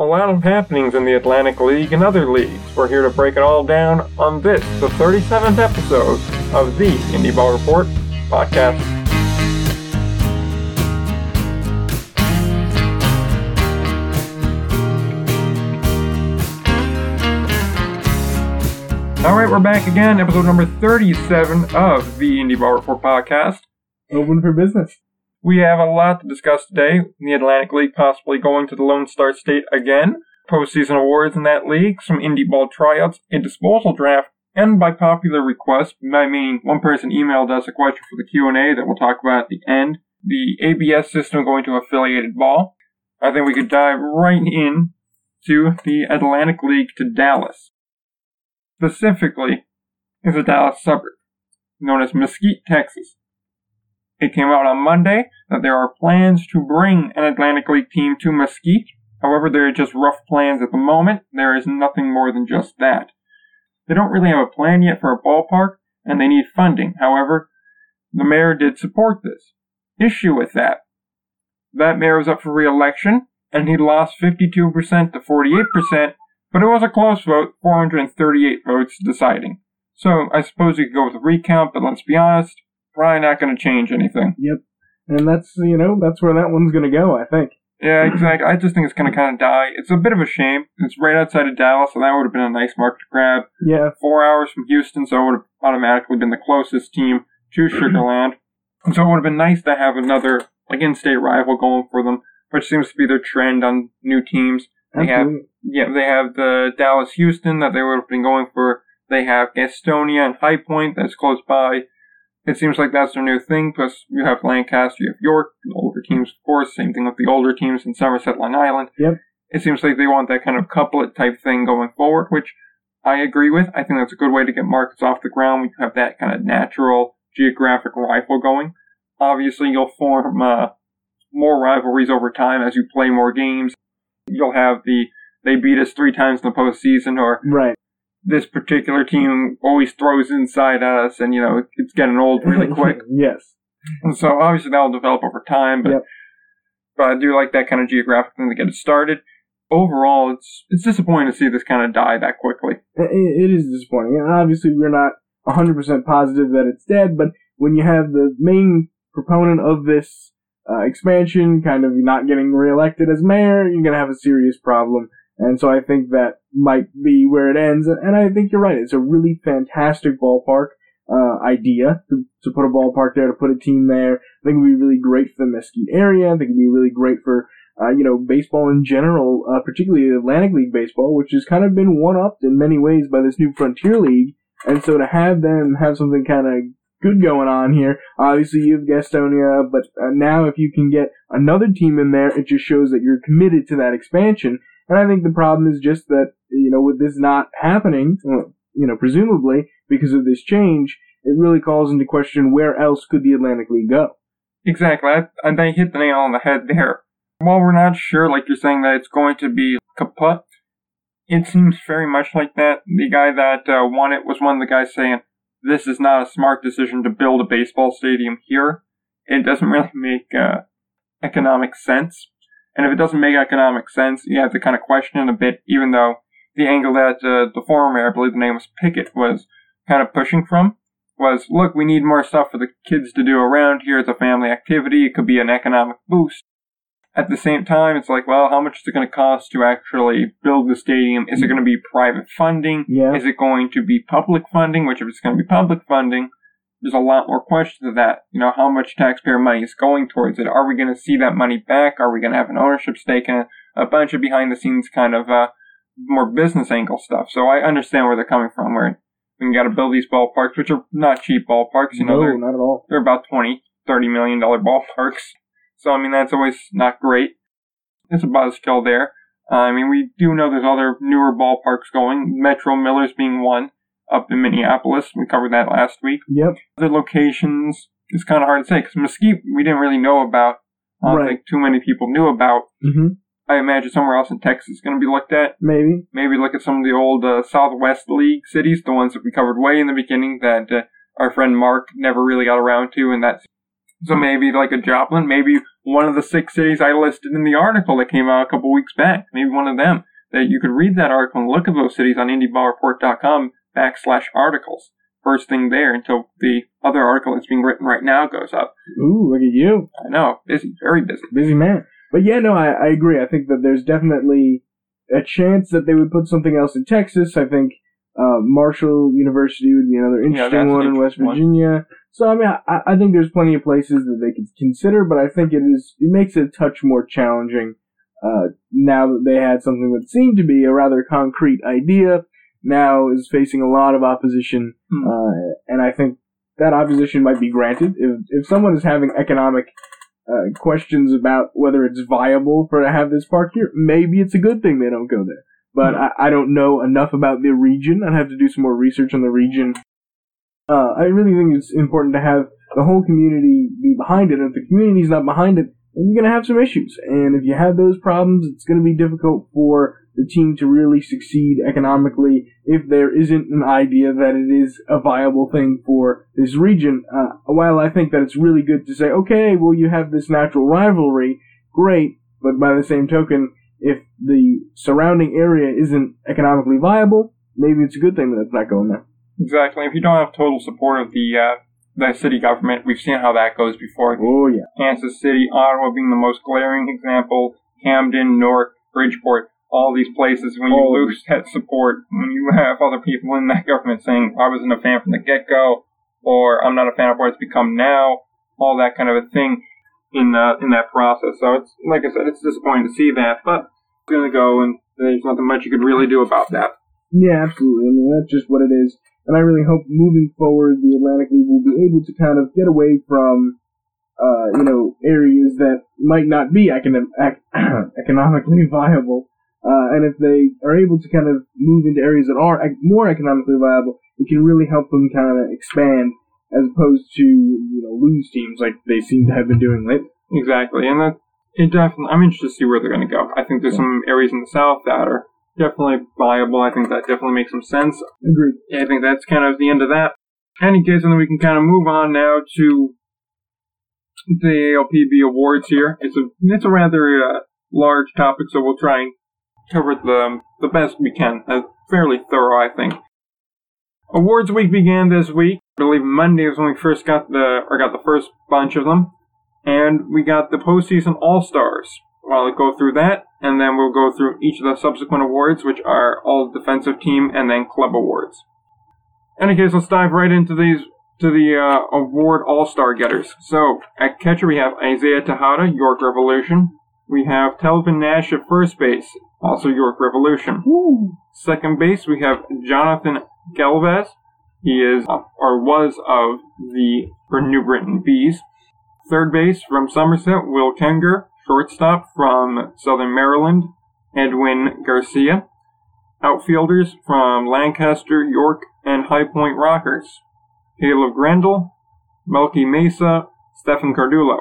A lot of happenings in the Atlantic League and other leagues. We're here to break it all down on this, the 37th episode of the Indie Ball Report podcast. All right, we're back again, episode number 37 of the Indie Ball Report podcast. Open for business. We have a lot to discuss today. in The Atlantic League possibly going to the Lone Star State again, postseason awards in that league, some indie ball tryouts, a disposal draft, and by popular request, I mean one person emailed us a question for the Q&A that we'll talk about at the end, the ABS system going to affiliated ball. I think we could dive right in to the Atlantic League to Dallas. Specifically, is a Dallas suburb known as Mesquite, Texas. It came out on Monday that there are plans to bring an Atlantic League team to Mesquite. However, there are just rough plans at the moment. There is nothing more than just that. They don't really have a plan yet for a ballpark, and they need funding. However, the mayor did support this. Issue with that. That mayor was up for re-election, and he lost 52% to 48%, but it was a close vote, 438 votes deciding. So I suppose you could go with a recount, but let's be honest, probably not going to change anything. Yep. And that's, you know, that's where that one's going to go, I think. Yeah, exactly. I just think it's going to kind of die. It's a bit of a shame. It's right outside of Dallas, and that would have been a nice mark to grab. Yeah. Four hours from Houston, so it would have automatically been the closest team to Sugarland. And so it would have been nice to have another, like, in-state rival going for them, which seems to be their trend on new teams. They have, Absolutely. yeah, they have the Dallas Houston that they would have been going for. They have Gastonia and High Point that's close by. It seems like that's their new thing. Plus, you have Lancaster, you have York, the older teams, of course. Same thing with the older teams in Somerset, Long Island. Yep. It seems like they want that kind of couplet type thing going forward, which I agree with. I think that's a good way to get markets off the ground. We have that kind of natural geographic rifle going. Obviously, you'll form uh, more rivalries over time as you play more games. You'll have the they beat us three times in the postseason, or Right. This particular team always throws inside us, and you know it's getting old really quick. yes. And so obviously that will develop over time, but Yep. but I do like that kind of geographic thing to get it started. Overall, it's it's disappointing to see this kind of die that quickly. It, it is disappointing. And obviously, we're not 100% positive that it's dead, but when you have the main proponent of this uh, expansion kind of not getting reelected as mayor, you're going to have a serious problem. And so I think that might be where it ends. And I think you're right. It's a really fantastic ballpark uh, idea to, to put a ballpark there, to put a team there. I think it would be really great for the Mesquite area. I think it would be really great for uh, you know, baseball in general, uh, particularly Atlantic League baseball, which has kind of been one-upped in many ways by this new Frontier League. And so to have them have something kind of good going on here, obviously you have Gastonia, but uh, now if you can get another team in there, it just shows that you're committed to that expansion. And I think the problem is just that, you know, with this not happening, uh, you know, presumably because of this change, it really calls into question where else could the Atlantic League go? Exactly, I, and they hit the nail on the head there. While we're not sure, like you're saying, that it's going to be kaput, it seems very much like that. The guy that uh, won it was one of the guys saying, "This is not a smart decision to build a baseball stadium here. It doesn't really make uh, economic sense." And if it doesn't make economic sense, you have to kind of question it a bit, even though the angle that uh, the former mayor, I believe the name was Pickett, was kind of pushing from was, look, we need more stuff for the kids to do around here. It's a family activity. It could be an economic boost. At the same time, it's like, well, how much is it going to cost to actually build the stadium? Is it going to be private funding? Yeah. Is it going to be public funding? Which, if it's going to be public funding, there's a lot more questions to that. You know, how much taxpayer money is going towards it? Are we going to see that money back? Are we going to have an ownership stake in it? A bunch of behind the scenes kind of, uh, more business angle stuff. So I understand where they're coming from, where we got to build these ballparks, which are not cheap ballparks. You know, no, they're, not at all. they're about 20, 30 million dollar ballparks. So, I mean, that's always not great. It's a buzzkill there. Uh, I mean, we do know there's other newer ballparks going. Metro Millers being one up in Minneapolis. We covered that last week. Yep. Other locations it's kind of hard to say because Mesquite we didn't really know about. I don't Right. think too many people knew about. hmm I imagine somewhere else in Texas is going to be looked at. Maybe. Maybe look at some of the old uh, Southwest League cities, the ones that we covered way in the beginning that uh, our friend Mark never really got around to, and that's So maybe like a Joplin, maybe one of the six cities I listed in the article that came out a couple weeks back, maybe one of them. That you could read that article and look at those cities on IndieBallReport.com backslash articles. First thing there until the other article that's being written right now goes up. Ooh, look at you. I know, busy, very busy. Busy man. But yeah, no, I, I agree. I think that there's definitely a chance that they would put something else in Texas. I think uh, Marshall University would be another interesting that's one an in West interesting one. Virginia. So I mean, I, I think there's plenty of places that they could consider, but I think it is it makes it a touch more challenging uh, now that they had something that seemed to be a rather concrete idea. Now is facing a lot of opposition, Hmm. uh, and I think that opposition might be granted if if someone is having economic uh, questions about whether it's viable for to have this park here. Maybe it's a good thing they don't go there. But Hmm. I, I don't know enough about the region. I'd have to do some more research on the region. Uh, I really think it's important to have the whole community be behind it. And if the community's not behind it, then you're going to have some issues. And if you have those problems, it's going to be difficult for the team to really succeed economically if there isn't an idea that it is a viable thing for this region. Uh, while I think that it's really good to say, okay, well, you have this natural rivalry, great, but by the same token, if the surrounding area isn't economically viable, maybe it's a good thing that it's not going there. Exactly. If you don't have total support of the uh, the city government, we've seen how that goes before. Oh yeah. Kansas City, Ottawa being the most glaring example, Camden, Newark, Bridgeport, all these places when you of lose that support, when you have other people in that government saying, I wasn't a fan from the get go, or I'm not a fan of what it's become now, all that kind of a thing in uh, in that process. So it's like I said, it's disappointing to see that, but it's gonna go and there's nothing much you could really do about that. Yeah, absolutely. I mean, that's just what it is. And I really hope moving forward, the Atlantic League will be able to kind of get away from, uh, you know, areas that might not be econom- ec- economically viable. Uh, and if they are able to kind of move into areas that are ec- more economically viable, it can really help them kind of expand as opposed to, you know, lose teams like they seem to have been doing lately. Exactly, and that it definitely. I'm interested to see where they're going to go. I think there's some areas in the south that are definitely viable. I think that definitely makes some sense. Agreed. Yeah, I think that's kind of the end of that. Any case, and then we can kind of move on now to the ALPB awards here. It's a it's a rather uh, large topic, so we'll try and cover the the best we can. Uh, fairly thorough, I think. Awards week began this week. I believe Monday was when we first got the or got the first bunch of them, and we got the postseason All Stars. Well, I'll go through that, and then we'll go through each of the subsequent awards, which are all defensive team and then club awards. In any case, let's dive right into these to the uh, award All Star getters. So at catcher we have Isaiah Tejeda, York Revolution. We have Telvin Nash at first base, also York Revolution. Woo. Second base, we have Jonathan Galvez. He is, uh, or was of the New Britain Bees. Third base from Somerset, Will Kengor. Shortstop from Southern Maryland, Edwin Garcia. Outfielders from Lancaster, York, and High Point Rockers. Caleb Gindl, Melky Mesa, Stephen Cardullo.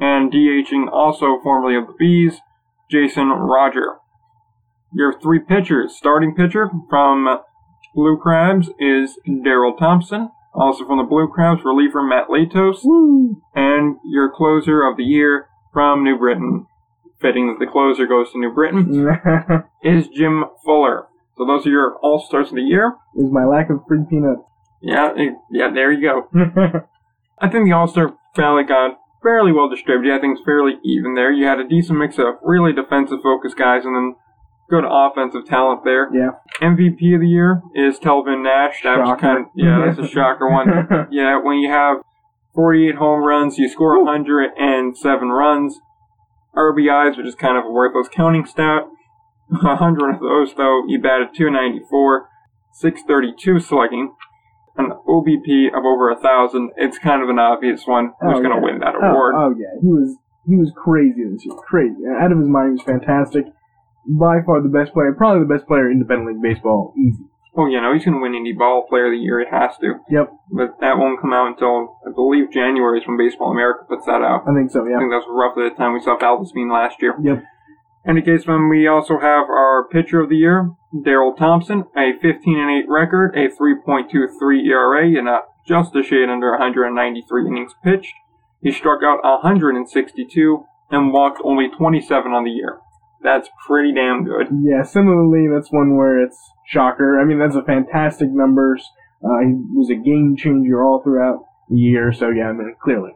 And DHing also formerly of the Bees, Jason Roger. Your three pitchers. Starting pitcher from Blue Crabs is Daryl Thompson. Also from the Blue Crabs, reliever Matt Latos. Woo. And your closer of the year from New Britain, fitting that the closer goes to New Britain, is Jim Fuller. So those are your All Stars of the year. is my lack of free peanuts. Yeah, eh, yeah, there you go. I think the All Star ballot got fairly well distributed. I think it's fairly even there. You had a decent mix of really defensive focused guys and then good offensive talent there. yeah. MVP of the year is Telvin Nash. That was kind of yeah, that's a shocker one. Yeah, when you have 48 home runs, you score 107 runs. RBIs, which is kind of a worthless counting stat. 100 of those, though, you batted 294, 632 slugging, an OBP of over a thousand. It's kind of an obvious one who's Oh, going to yeah. win that Oh, award. Oh, yeah, he was he was crazy this year, crazy. Out of his mind, he was fantastic. By far the best player, probably the best player in independent league baseball, easy. Oh, you know, he's going to win Indie Ball Player of the Year. It has to. Yep, But that won't come out until, I believe, January is when Baseball America puts that out. I think so. Yeah. I think that's roughly the time we saw Valdez Bean last year. Yep. In Any case, when we also have our pitcher of the year, Daryl Thompson, a 15 and 8 record, a 3.23 ERA, and a just a shade under 193 innings pitched. He struck out 162 and walked only 27 on the year. That's pretty damn good. Yeah, similarly, that's one where it's shocker. I mean, that's a fantastic numbers. Uh, he was a game changer all throughout the year, so yeah, I mean, clearly.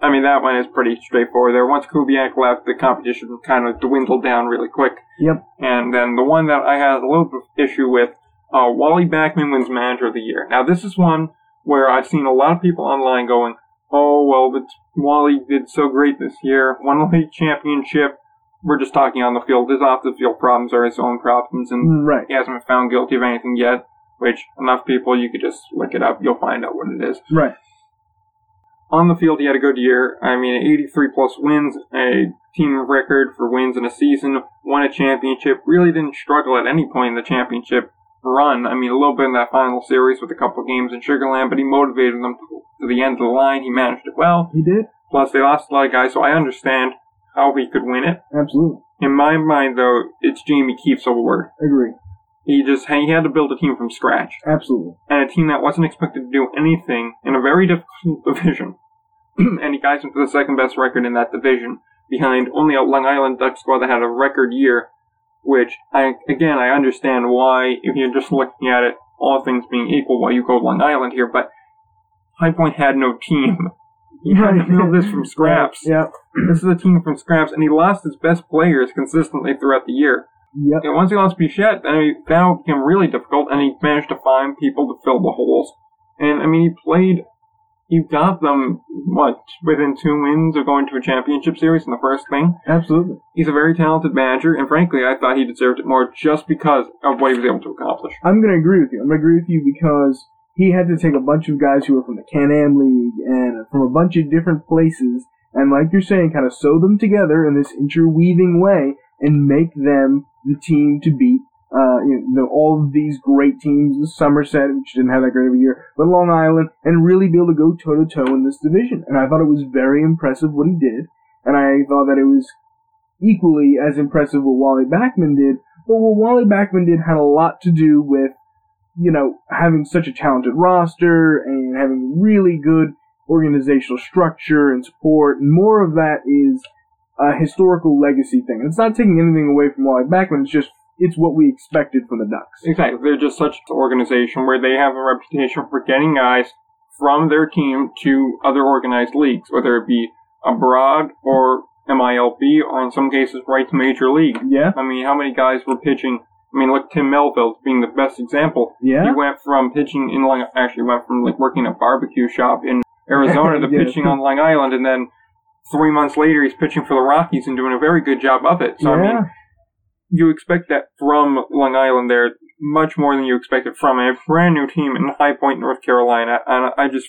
I mean, that one is pretty straightforward there. Once Kubiak left, the competition kind of dwindled down really quick. Yep. And then the one that I had a little bit of issue with, uh, Wally Backman wins Manager of the Year. Now, this is one where I've seen a lot of people online going, oh, well, but Wally did so great this year, won the league championship. We're just talking on the field. His off the field problems are his own problems, and Right. he hasn't been found guilty of anything yet. Which enough people, you could just look it up. You'll find out what it is. Right. On the field, he had a good year. I mean, 83 plus wins, a team record for wins in a season, won a championship. Really didn't struggle at any point in the championship run. I mean, a little bit in that final series with a couple of games in Sugarland, but he motivated them to the end of the line. He managed it well. He did? Plus, they lost a lot of guys, so I understand how he could win it. Absolutely. In my mind, though, it's Jamie Keefe's award. Agree. He just he had to build a team from scratch, Absolutely. and a team that wasn't expected to do anything in a very difficult division. and he guys into the second best record in that division, behind only a Long Island Duck squad that had a record year. Which I again I understand why if you're just looking at it, all things being equal, why you go Long Island here, but High Point had no team. He had to build this from scraps. Yep. This is a team from scraps, and he lost his best players consistently throughout the year. Yep. And once he lost Bichette, then he, that became really difficult, and he managed to find people to fill the holes. And I mean, he played, he got them what within two wins of going to a championship series in the first thing. Absolutely. He's a very talented manager, and frankly, I thought he deserved it more just because of what he was able to accomplish. I'm going to agree with you. I'm going to agree with you because he had to take a bunch of guys who were from the Can-Am League and from a bunch of different places, and like you're saying, kind of sew them together in this interweaving way and make them the team to beat. Uh, you know, all of these great teams, Somerset, which didn't have that great of a year, but Long Island, and really be able to go toe to toe in this division. And I thought it was very impressive what he did, and I thought that it was equally as impressive what Wally Backman did. But what Wally Backman did had a lot to do with you know, having such a talented roster and having really good organizational structure and support. And more of that is a historical legacy thing. And it's not taking anything away from Wally Backman. It's just it's what we expected from the Ducks. Exactly. They're just such an organization where they have a reputation for getting guys from their team to other organized leagues, whether it be abroad or MILB or in some cases right to Major League. Yeah, I mean, how many guys were pitching? I mean, look, Tim Melville being the best example. yeah, He went from pitching in Long, actually went from like working a barbecue shop in Arizona to Yeah. pitching on Long Island, and then three months later he's pitching for the Rockies and doing a very good job of it. So I mean, you expect that from Long Island there much more than you expect it from a brand new team in High Point, North Carolina. And I just,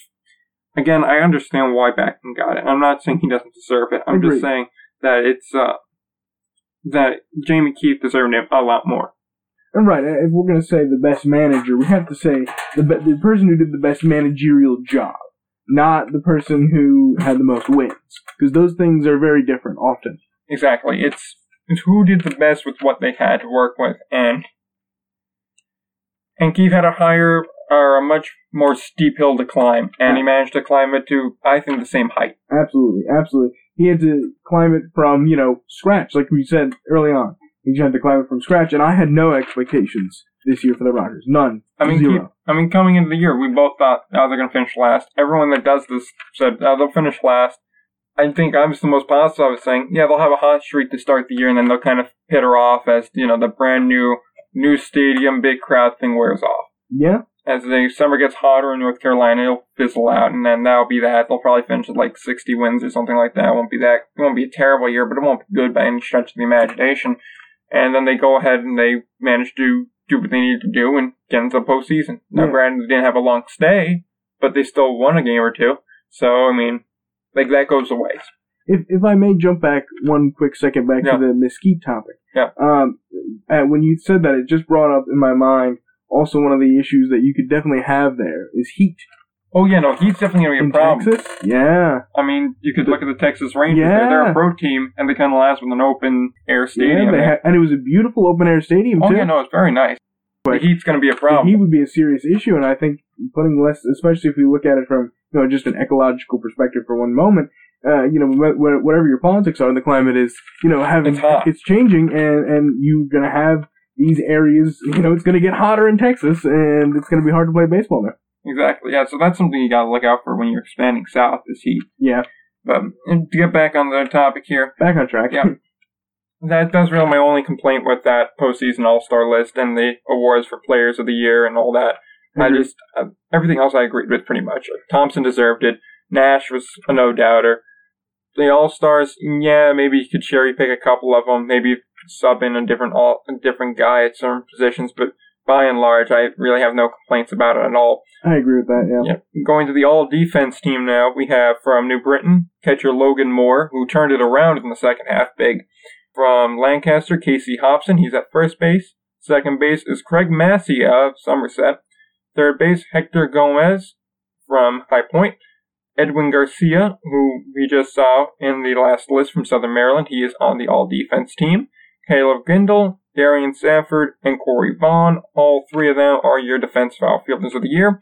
again, I understand why Backman got it. I'm not saying he doesn't deserve it. I'm Agreed. just saying that it's uh that Jamie Keefe deserved it a lot more. And right, uh, if we're gonna say the best manager, we have to say the be- the person who did the best managerial job, not the person who had the most wins, because those things are very different often. Exactly. It's it's who did the best with what they had to work with, and and Keefe had a higher or a much more steep hill to climb, and he managed to climb it to I think the same height. Absolutely, absolutely. He had to climb it from, you know, scratch, like we said early on. He had to climb it from scratch, and I had no expectations this year for the Rockers. None. I mean, Zero. Keefe, I mean, coming into the year, we both thought, oh, they're going to finish last. Everyone that does this said, oh, they'll finish last. I think I was the most positive. I was saying, yeah, they'll have a hot streak to start the year, and then they'll kind of peter off as you know the brand new new stadium, big crowd thing wears off. Yeah, as the summer gets hotter in North Carolina, it'll fizzle out, and then that'll be that. They'll probably finish at like 60 wins or something like that. It won't be that. It won't be a terrible year, but it won't be good by any stretch of the imagination. And then they go ahead and they manage to do what they needed to do and get into the postseason. Now, Yeah. granted, they didn't have a long stay, but they still won a game or two. So, I mean, like that goes a ways. if if I may jump back one quick second back Yeah. to the mesquite topic. Yeah. Um, uh, when you said that, it just brought up in my mind also one of the issues that you could definitely have there is heat Oh yeah, no, he's definitely gonna be a in problem. Texas. Yeah. I mean, you could look at the Texas Rangers. They're, Yeah. they're a pro team, and they kind of last with an open air stadium. Yeah, they had, and it was a beautiful open air stadium oh too. yeah, no, it's very nice. The But- heat's gonna be a problem. He would be a serious issue, and I think putting less, especially if we look at it from you know just an ecological perspective for one moment, uh, you know, wh- wh- whatever your politics are, the climate is, you know, having It's hot. changing, and and you're gonna have these areas. You know, it's gonna get hotter in Texas, and it's gonna be hard to play baseball there. Exactly. Yeah. So that's something you got to look out for when you're expanding south is heat. Yeah, But to get back on the topic here, back on track. Yeah. that that's really my only complaint with that postseason All Star list and the awards for Players of the Year and all that. I just uh, everything else I agreed with pretty much. Thompson deserved it. Nash was a no doubter. The All Stars, yeah, maybe you could cherry pick a couple of them. Maybe sub in a different all a different guy at certain positions, but by and large, I really have no complaints about it at all. I agree with that. Yeah. Yep. Going to the all defense team now, we have from New Britain, catcher Logan Moore, who turned it around in the second half big. From Lancaster, K.C. Hobson, he's at first base. Second base is Craig Massey of Somerset. Third base, Hector Gomez from High Point. Edwin Garcia, who we just saw in the last list from Southern Maryland, he is on the all defense team. Caleb Gindl, Darian Sandford, and Corey Vaughn. All three of them are your defensive outfielders of the year.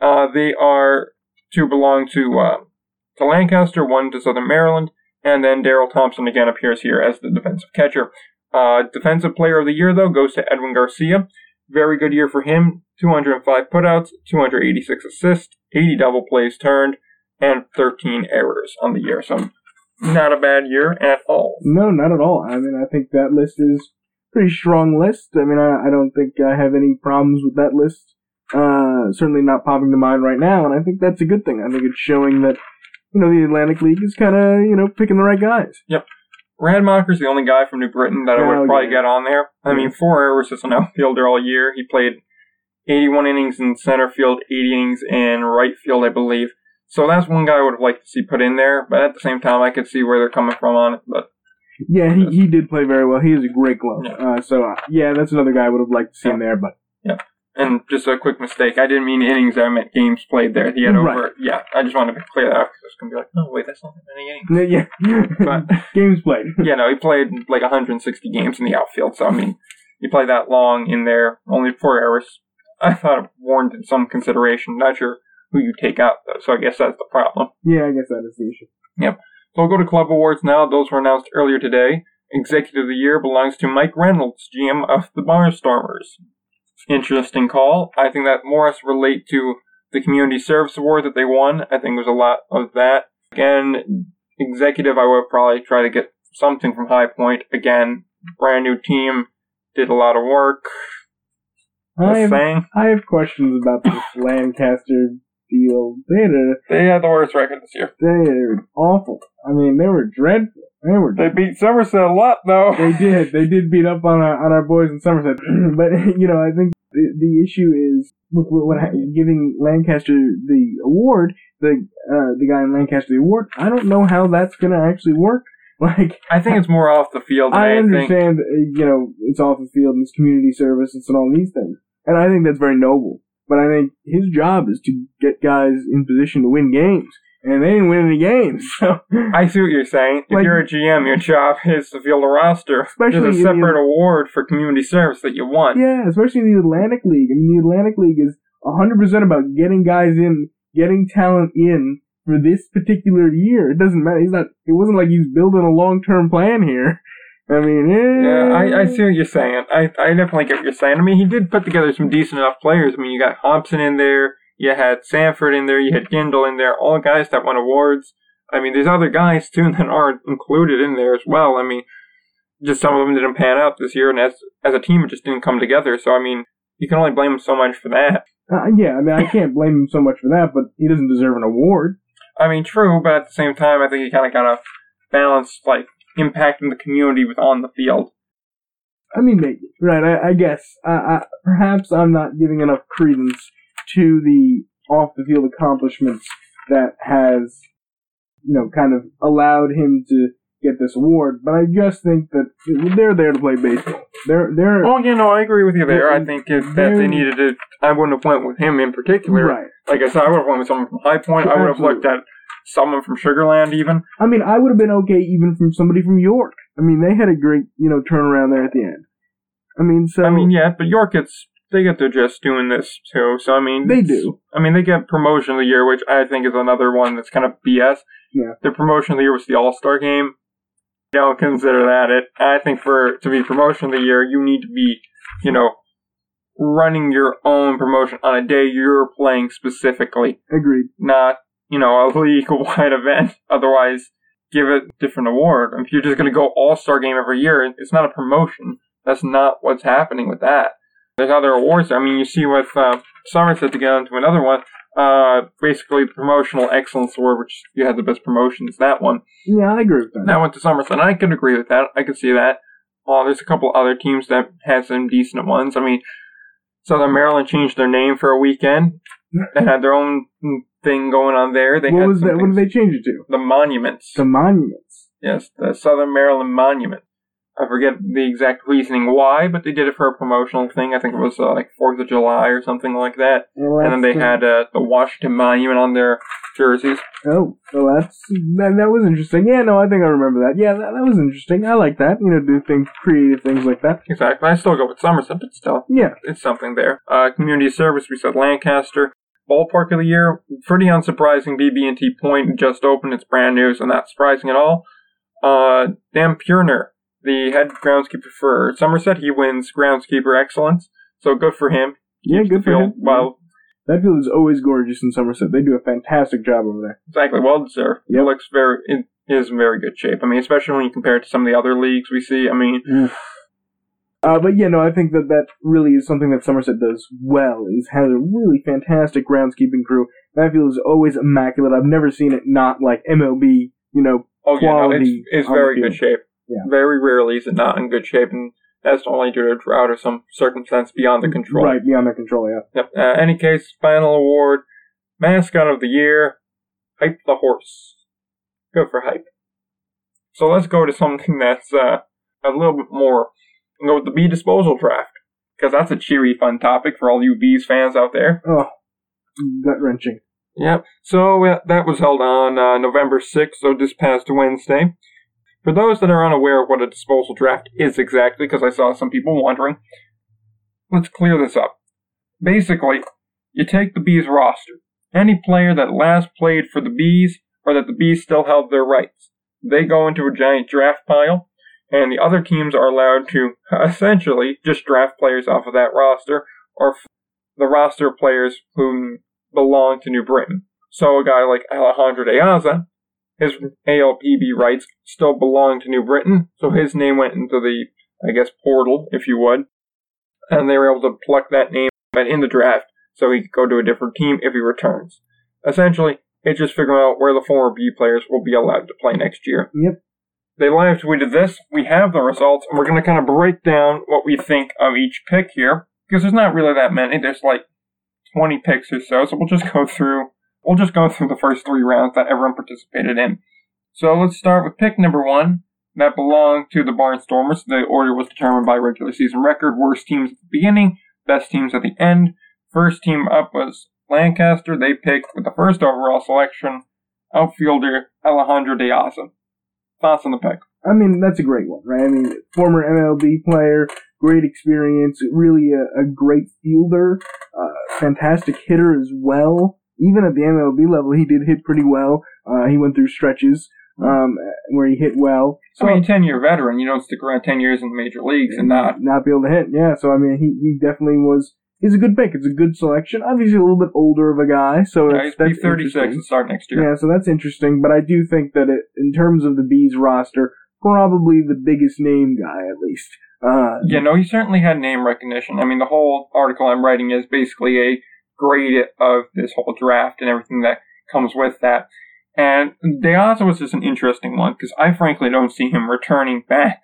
Uh, they are to belong to uh, to Lancaster, one to Southern Maryland, and then Daryl Thompson again appears here as the defensive catcher. Uh, defensive player of the year though goes to Edwin Garcia. Very good year for him. 205 putouts, 286 assists, 80 double plays turned, and 13 errors on the year. So not a bad year at all. No, not at all. I mean, I think that list is pretty strong list. I mean, I, I don't think I have any problems with that list. Uh, certainly not popping to mind right now, and I think that's a good thing. I think it's showing that, you know, the Atlantic League is kind of, you know, picking the right guys. Yep. Radmacher's the only guy from New Britain that I would Oh, probably yeah. get on there. I mean, four errors as an outfielder all year. He played 81 innings in center field, 80 innings in right field, I believe. So that's one guy I would have liked to see put in there, but at the same time, I could see where they're coming from on it. But Yeah, he, he did play very well. He is a great glove. Yeah. Uh, so, uh, yeah, that's another guy I would have liked to see in there, but yeah. and just a quick mistake, I didn't mean innings. I meant games played there. He had Right. over. Yeah, I just wanted to clear that up because it's gonna be like, oh wait, that's not that many innings. yeah, But- games played. yeah, no, he played like 160 games in the outfield. So I mean, you play that long in there, only four errors. I thought it warranted some consideration. Not sure who you take out though, so I guess that's the problem. Yeah, I guess that is the issue. So we'll go to club awards now. Those were announced earlier today. Executive of the Year belongs to Mike Reynolds, GM of the Barnstormers. Interesting call. I think that more has to relate to the Community Service Award that they won. I think there's a lot of that. Again, executive, I would probably try to get something from High Point. Again, brand new team, did a lot of work. I have, I have questions about this Lancaster They had a, they had the worst record this year. they were awful. I mean, they were dreadful. They were. They beat Somerset a lot though. They did. They did beat up on our on our boys in Somerset. but you know, I think the, the issue is with with what ha- giving Lancaster the award, the uh, the guy in Lancaster the award. I don't know how that's gonna actually work. Like, I think it's more off the field than I understand, uh, you know, it's off the field and it's community service and all these things, and I think that's very noble. But I think his job is to get guys in position to win games, and they didn't win any games. So I see what you're saying. If Like- you're a GM, your job is to field a roster. Especially There's a in the- separate award for community service that you won. Yeah, especially in the Atlantic League. I mean, the Atlantic League is 100% about getting guys in, getting talent in for this particular year. It doesn't matter. He's not, it wasn't like he's building a long-term plan here. I mean, eh, Yeah, I, I see what you're saying. I, I definitely get what you're saying. I mean, he did put together some decent enough players. I mean, you got Hobson in there, you had Sandford in there, you had Gindl in there, all guys that won awards. I mean, there's other guys too that aren't included in there as well. I mean, just some of them didn't pan out this year, and as as a team, it just didn't come together. So I mean, you can only blame him so much for that. Uh, yeah, I mean, I can't blame him so much for that, but he doesn't deserve an award. I mean, true, but at the same time, I think he kind of gotta balance like impacting the community with on the field. I mean, maybe. Right, I, I guess. I, I, perhaps I'm not giving enough credence to the off-the-field accomplishments that has, you know, kind of allowed him to get this award, but I just think that they're there to play baseball. They're, they're, Oh, you know, I agree with you there. I think if, that they needed to, I wouldn't have went with him in particular. right. Like I said, I would have went with someone from High Point. I would have looked at someone from Sugarland even. I mean, I would have been okay even from somebody from York. I mean, they had a great, you know, turnaround there at the end. I mean, so I mean, yeah, but York gets they get to just doing this too. So I mean, they do. I mean, they get promotion of the year, which I think is another one that's kind of BS. Yeah. The promotion of the year was the All Star game. Don't consider that it. I think for to be promotion of the year, you need to be, you know, running your own promotion on a day you're playing specifically, Agreed. not you know a league wide event. Otherwise, give it a different award. If you're just going to go All Star game every year, it's not a promotion. That's not what's happening with that. There's other awards. I mean, you see with uh, Somerset to get into another one. Uh, basically, the promotional excellence award, which you had the best promotions. That one Yeah, I agree with that. that went to Somerset. And I could agree with that. I could see that. Uh, there's a couple other teams that had some decent ones. I mean, Southern Maryland changed their name for a weekend. They had their own thing going on there. They what had was that? What did they change it to? the monuments. The monuments. Yes, the Southern Maryland Monument. I forget the exact reasoning why, but they did it for a promotional thing. I think it was uh, like Fourth of July or something like that. Well, And then they uh, had uh, the Washington Monument on their jerseys. Oh, well, that's that, that was interesting. Yeah, no, I think I remember that. Yeah, that, that was interesting. I like that. You know, do things, creative things like that. Exactly. I still go with Somerset, but still. Yeah, it's something there. Uh, community service, we said Lancaster. Ballpark of the year, pretty unsurprising. BB&T Point just opened. It's brand new, so not surprising at all. Uh, Dan Purner, the head groundskeeper for Somerset, he wins groundskeeper excellence. So good for him. yeah, good for him. Well, That field is always gorgeous in Somerset. They do a fantastic job over there. exactly. Well deserved. Yep. It looks very, it is in very good shape. I mean, especially when you compare it to some of the other leagues we see. I mean, Uh, but yeah, no, I think that that really is something that Somerset does well. Is has a really fantastic groundskeeping crew. That field is always immaculate. I've never seen it not like MLB. You know, oh yeah, no, it's, it's very good shape. Yeah. Very rarely is it not in good shape, and that's only due to drought or some circumstance beyond the control. right beyond their control. Yeah. Yep. Uh, any case, final award, mascot of the year, Hype the Horse. Good for Hype. So let's go to something that's uh, a little bit more. Go with the bee disposal draft because that's a cheery, fun topic for all you bees fans out there. Oh, gut wrenching. Yep. So uh, that was held on uh, November 6th, so this past Wednesday. For those that are unaware of what a disposal draft is exactly, because I saw some people wondering, let's clear this up. Basically, you take the Bees roster. Any player that last played for the Bees, or that the Bees still held their rights, they go into a giant draft pile, and the other teams are allowed to uh, essentially just draft players off of that roster, or the roster of players who belong to New Britain. So a guy like Alejandro De Aza, his ALPB rights still belong to New Britain, so his name went into the, I guess, portal, if you would, and they were able to pluck that name in the draft so he could go to a different team if he returns. Essentially, it's just figuring out where the former B players will be allowed to play next year. Yep. They live tweeted this. We have the results, and we're going to kind of break down what we think of each pick here, because there's not really that many. There's like 20 picks or so, so we'll just go through. We'll just go through the first three rounds that everyone participated in. So let's start with pick number one. That belonged to the Barnstormers. The order was determined by regular season record. Worst teams at the beginning, best teams at the end. First team up was Lancaster. They picked with the first overall selection outfielder Alejandro De Aza. Thoughts on the pick? I mean, that's a great one, right? I mean, former MLB player, great experience, really a, a great fielder, uh, fantastic hitter as well. Even at the MLB level, he did hit pretty well. Uh, he went through stretches um, where he hit well. So I mean, 10 year veteran. You don't stick around 10 years in the major leagues and not. not be able to hit. Yeah, so I mean, he, he definitely was. He's a good pick. It's a good selection. Obviously, a little bit older of a guy, so Yeah, that's, that's 36 interesting. and start next year. Yeah, so that's interesting. But I do think that it, in terms of the bees roster, probably the biggest name guy at least. Uh, Yeah, no, he certainly had name recognition. I mean, the whole article I'm writing is basically a grade of this whole draft and everything that comes with that. And De Aza was just an interesting one because I frankly don't see him returning back.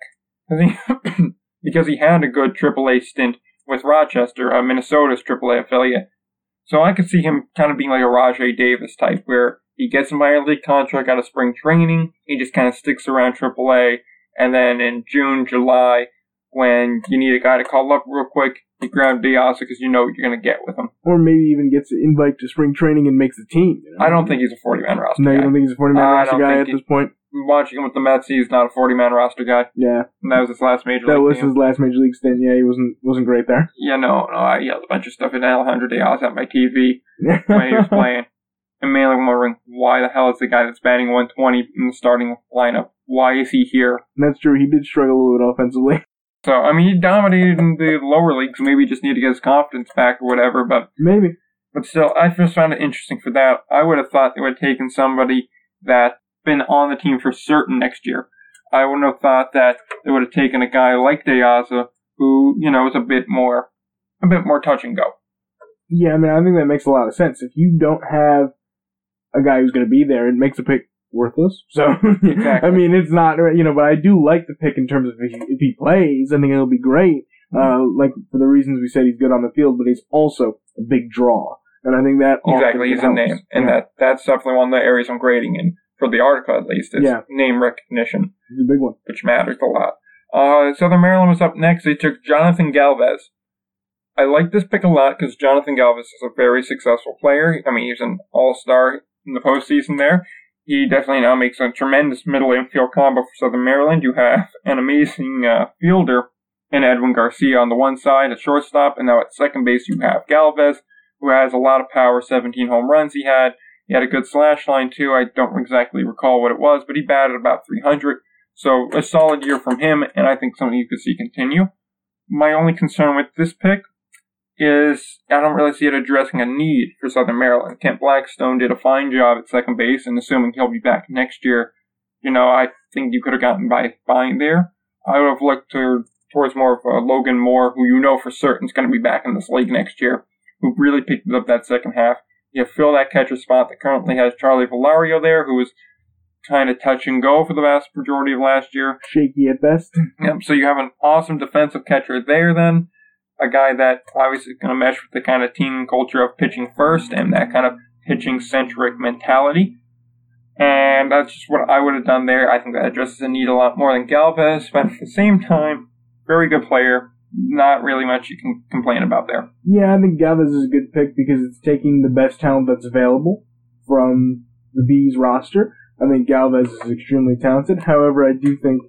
I think because he had a good AAA stint with Rochester, uh, Minnesota's AAA affiliate. So I could see him kind of being like a Rajay Davis type, where he gets a minor league contract out of spring training, he just kind of sticks around AAA, and then in June, July, when you need a guy to call up real quick, you grab De Aza because you know what you're going to get with him. or maybe even gets an invite to spring training and makes the team. you know? I don't think he's a 40 man roster No, you don't think he's a 40 man roster guy at he- this point? Watching him with the Mets, he's not a 40 man roster guy. Yeah, And that was his last major that league was team. his last major league stint. Yeah, he wasn't wasn't great there. Yeah, no, no, I yelled a bunch of stuff at Alejandro De Aza at my TV when he was playing. and mainly wondering why the hell is the guy that's batting 120 in the starting lineup? Why is he here? That's true. He did struggle a little bit offensively. So, I mean, he dominated in the lower leagues. Maybe he just need to get his confidence back or whatever, but. Maybe. But still, I just found it interesting for that. I would have thought they would have taken somebody that been on the team for certain next year. I wouldn't have thought that they would have taken a guy like De Aza, who, you know, is a bit more, a bit more touch and go. Yeah, I mean, I think that makes a lot of sense. If you don't have a guy who's going to be there, it makes a pick worthless. So, exactly. I mean, it's not, you know, but I do like the pick in terms of if he, if he plays, I think it'll be great. Uh, like for the reasons we said, he's good on the field, but he's also a big draw. And I think that exactly he's helps. a name, and yeah. that that's definitely one of the areas I'm grading in for the article at least. Is yeah. name recognition. He's a big one, which matters a lot. Uh, Southern Maryland was up next. They took Jonathan Galvez. I like this pick a lot because Jonathan Galvez is a very successful player. I mean, he's an all-star in the postseason there. He definitely now makes a tremendous middle infield combo for Southern Maryland. You have an amazing uh, fielder in Edwin Garcia on the one side, at shortstop, and now at second base you have Galvez, who has a lot of power, 17 home runs he had. He had a good slash line too. I don't exactly recall what it was, but he batted about 300. So a solid year from him, and I think something you could see continue. My only concern with this pick is I don't really see it addressing a need for Southern Maryland. Kent Blackstone did a fine job at second base, and assuming he'll be back next year, you know, I think you could have gotten by fine there. I would have looked to, towards more of a Logan Moore, who you know for certain is going to be back in this league next year, who really picked up that second half. You fill that catcher spot that currently has Charlie Valerio there, who was kind of touch and go for the vast majority of last year. Shaky at best. Yep, so you have an awesome defensive catcher there then a guy that obviously is going to mesh with the kind of team culture of pitching first and that kind of pitching centric mentality. And that's just what I would have done there. I think that addresses a need a lot more than Galvez, but at the same time, very good player. Not really much you can complain about there. Yeah, I think Galvez is a good pick because it's taking the best talent that's available from the Bees roster. I think Galvez is extremely talented. However, I do think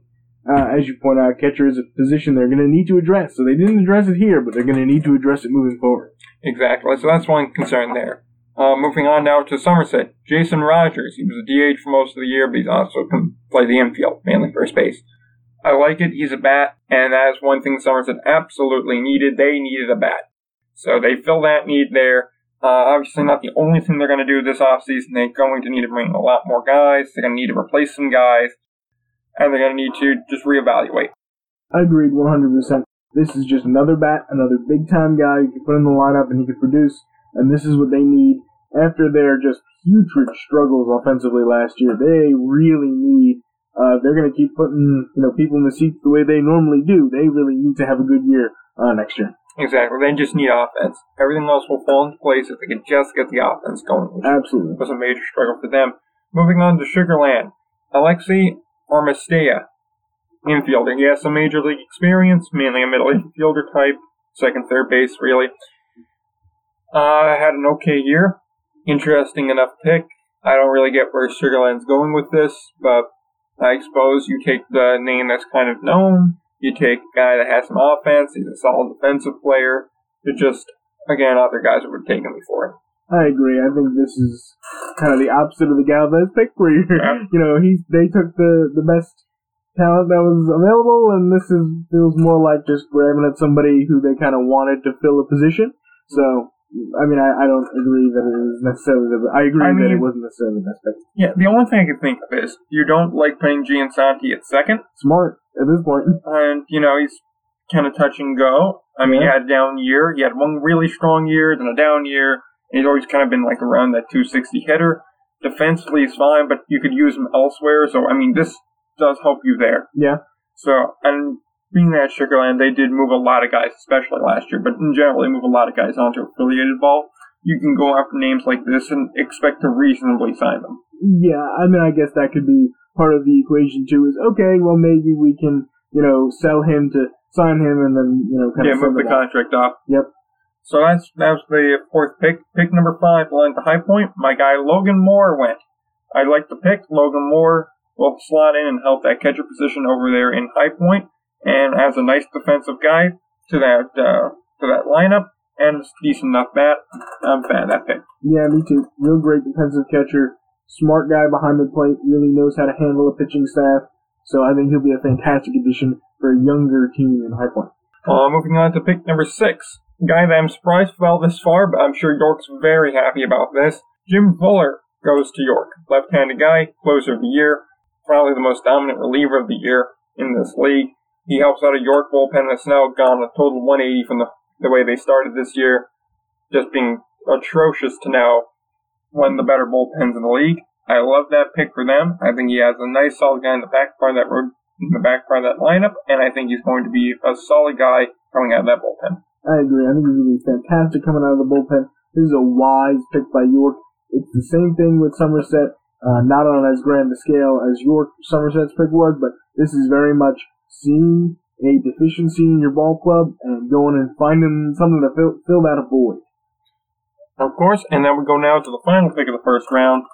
uh, as you point out, catcher is a position they're going to need to address. So they didn't address it here, but they're going to need to address it moving forward. Exactly. So that's one concern there. Uh, moving on now to Somerset. Jason Rogers. He was a DH for most of the year, but he's also can play the infield, mainly first base. I like it. He's a bat, and that is one thing Somerset absolutely needed. They needed a bat. So they fill that need there. Uh, obviously, not the only thing they're going to do this offseason. They're going to need to bring a lot more guys. They're going to need to replace some guys and they're going to need to just reevaluate. I agreed, 100%. This is just another bat, another big time guy you can put in the lineup and he can produce, and this is what they need after their just putrid struggles offensively last year. They really need. Uh, they're going to keep putting you know people in the seats the way they normally do. They really need to have a good year uh, next year. Exactly. They just need offense. Everything else will fall into place if they can just get the offense going. Which Absolutely. Was a major struggle for them. Moving on to Sugarland. Alexi Amarista, infielder. He has some major league experience, mainly a middle infielder type, second, third base, really. Uh, had an okay year. Interesting enough pick. I don't really get where Sugarland's going with this, but I suppose you take the name that's kind of known. You take a guy that has some offense. He's a solid defensive player. It just, again, other guys would have taken before him. I agree. I think this is kind of the opposite of the Galvez pick, where you're, yeah. you know, he's they took the the best talent that was available, and this is feels more like just grabbing at somebody who they kind of wanted to fill a position. So, I mean, I, I don't agree that it is necessarily the. I agree I mean, that it wasn't necessarily the best pick. Yeah, the only thing I can think of is you don't like putting Giansanti at second. Smart at this point, and you know he's kind of touch and go. I mean, yeah. he had a down year. He had one really strong year, then a down year He's always kind of been like around that 260 hitter. Defensively, he's fine, but you could use him elsewhere. So, I mean, this does help you there. Yeah. So, and being that Sugarland, they did move a lot of guys, especially last year, but in general, they move a lot of guys onto affiliated ball. You can go after names like this and expect to reasonably sign them. Yeah, I mean, I guess that could be part of the equation too. Is okay, well, maybe we can, you know, sell him to sign him, and then you know, kind yeah, of move the contract off. Yep. So that's that was the fourth pick. Pick number five, went the High Point. My guy Logan Moore went. I like the pick. Logan Moore will slot in and help that catcher position over there in High Point, and as a nice defensive guy to that uh, to that lineup. and it's a decent enough bat. I'm fan of that pick. Yeah, me too. Real great defensive catcher. Smart guy behind the plate. Really knows how to handle a pitching staff. So I think he'll be a fantastic addition for a younger team in High Point. Uh, moving on to pick number six. Guy that I'm surprised fell this far, but I'm sure York's very happy about this. Jim Fuller goes to York. Left-handed guy, closer of the year, probably the most dominant reliever of the year in this league. He helps out a York bullpen that's now gone a total 180 from the, the way they started this year, just being atrocious to now one of the better bullpens in the league. I love that pick for them. I think he has a nice solid guy in the back part of that road in the back part of that lineup, and I think he's going to be a solid guy coming out of that bullpen. I agree. I think he's going to be fantastic coming out of the bullpen. This is a wise pick by York. It's the same thing with Somerset, uh, not on as grand a scale as York Somerset's pick was, but this is very much seeing a deficiency in your ball club and going and finding something to fill, fill that void. Of course, and then we go now to the final pick of the first round.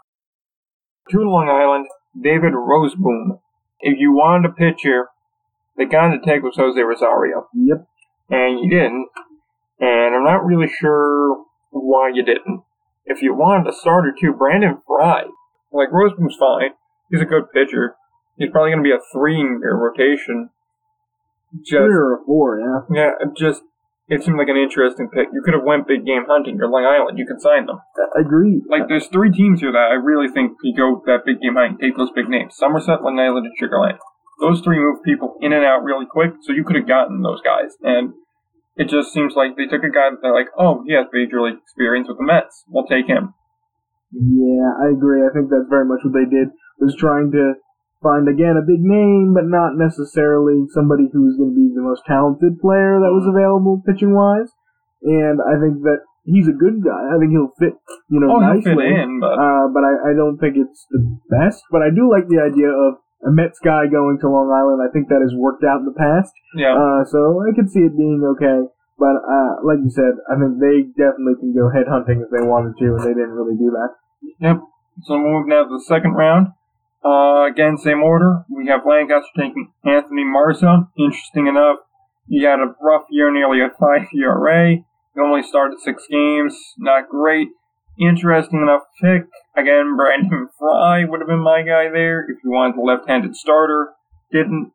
To Long Island, David Roseboom. If you wanted a pitcher, the guy to take was Jose Rosario. Yep. And you didn't. And I'm not really sure why you didn't. If you wanted a starter too, Brandon Fry. Like, Roseboom's fine. He's a good pitcher. He's probably going to be a three in your rotation. Just, three or four, yeah. Yeah, just it seemed like an interesting pick. You could have went big game hunting or Long Island. You could sign them. Agreed. Like there's three teams here that I really think you go that big game hunting. Take those big names: Somerset, Long Island, and Sugar Land. Those three move people in and out really quick, so you could have gotten those guys. And it just seems like they took a guy that they're like, oh, he has major league experience with the Mets. We'll take him. Yeah, I agree. I think that's very much what they did. Was trying to find again a big name, but not necessarily somebody who's going to be the most talented player that was available pitching wise. And I think that he's a good guy. I think he'll fit, you know, oh, nicely. Fit in, but uh, but I, I don't think it's the best. But I do like the idea of a Mets guy going to Long Island. I think that has worked out in the past. Yeah. Uh, so I could see it being okay. But uh, like you said, I think they definitely can go head hunting if they wanted to, and they didn't really do that. Yep. So move now to the second round. Uh, again, same order. We have Lancaster taking Anthony Marza. Interesting enough, he had a rough year, nearly a 5 ERA. He only started six games. Not great. Interesting enough pick. Again, Brandon Fry would have been my guy there if you wanted a left-handed starter. Didn't.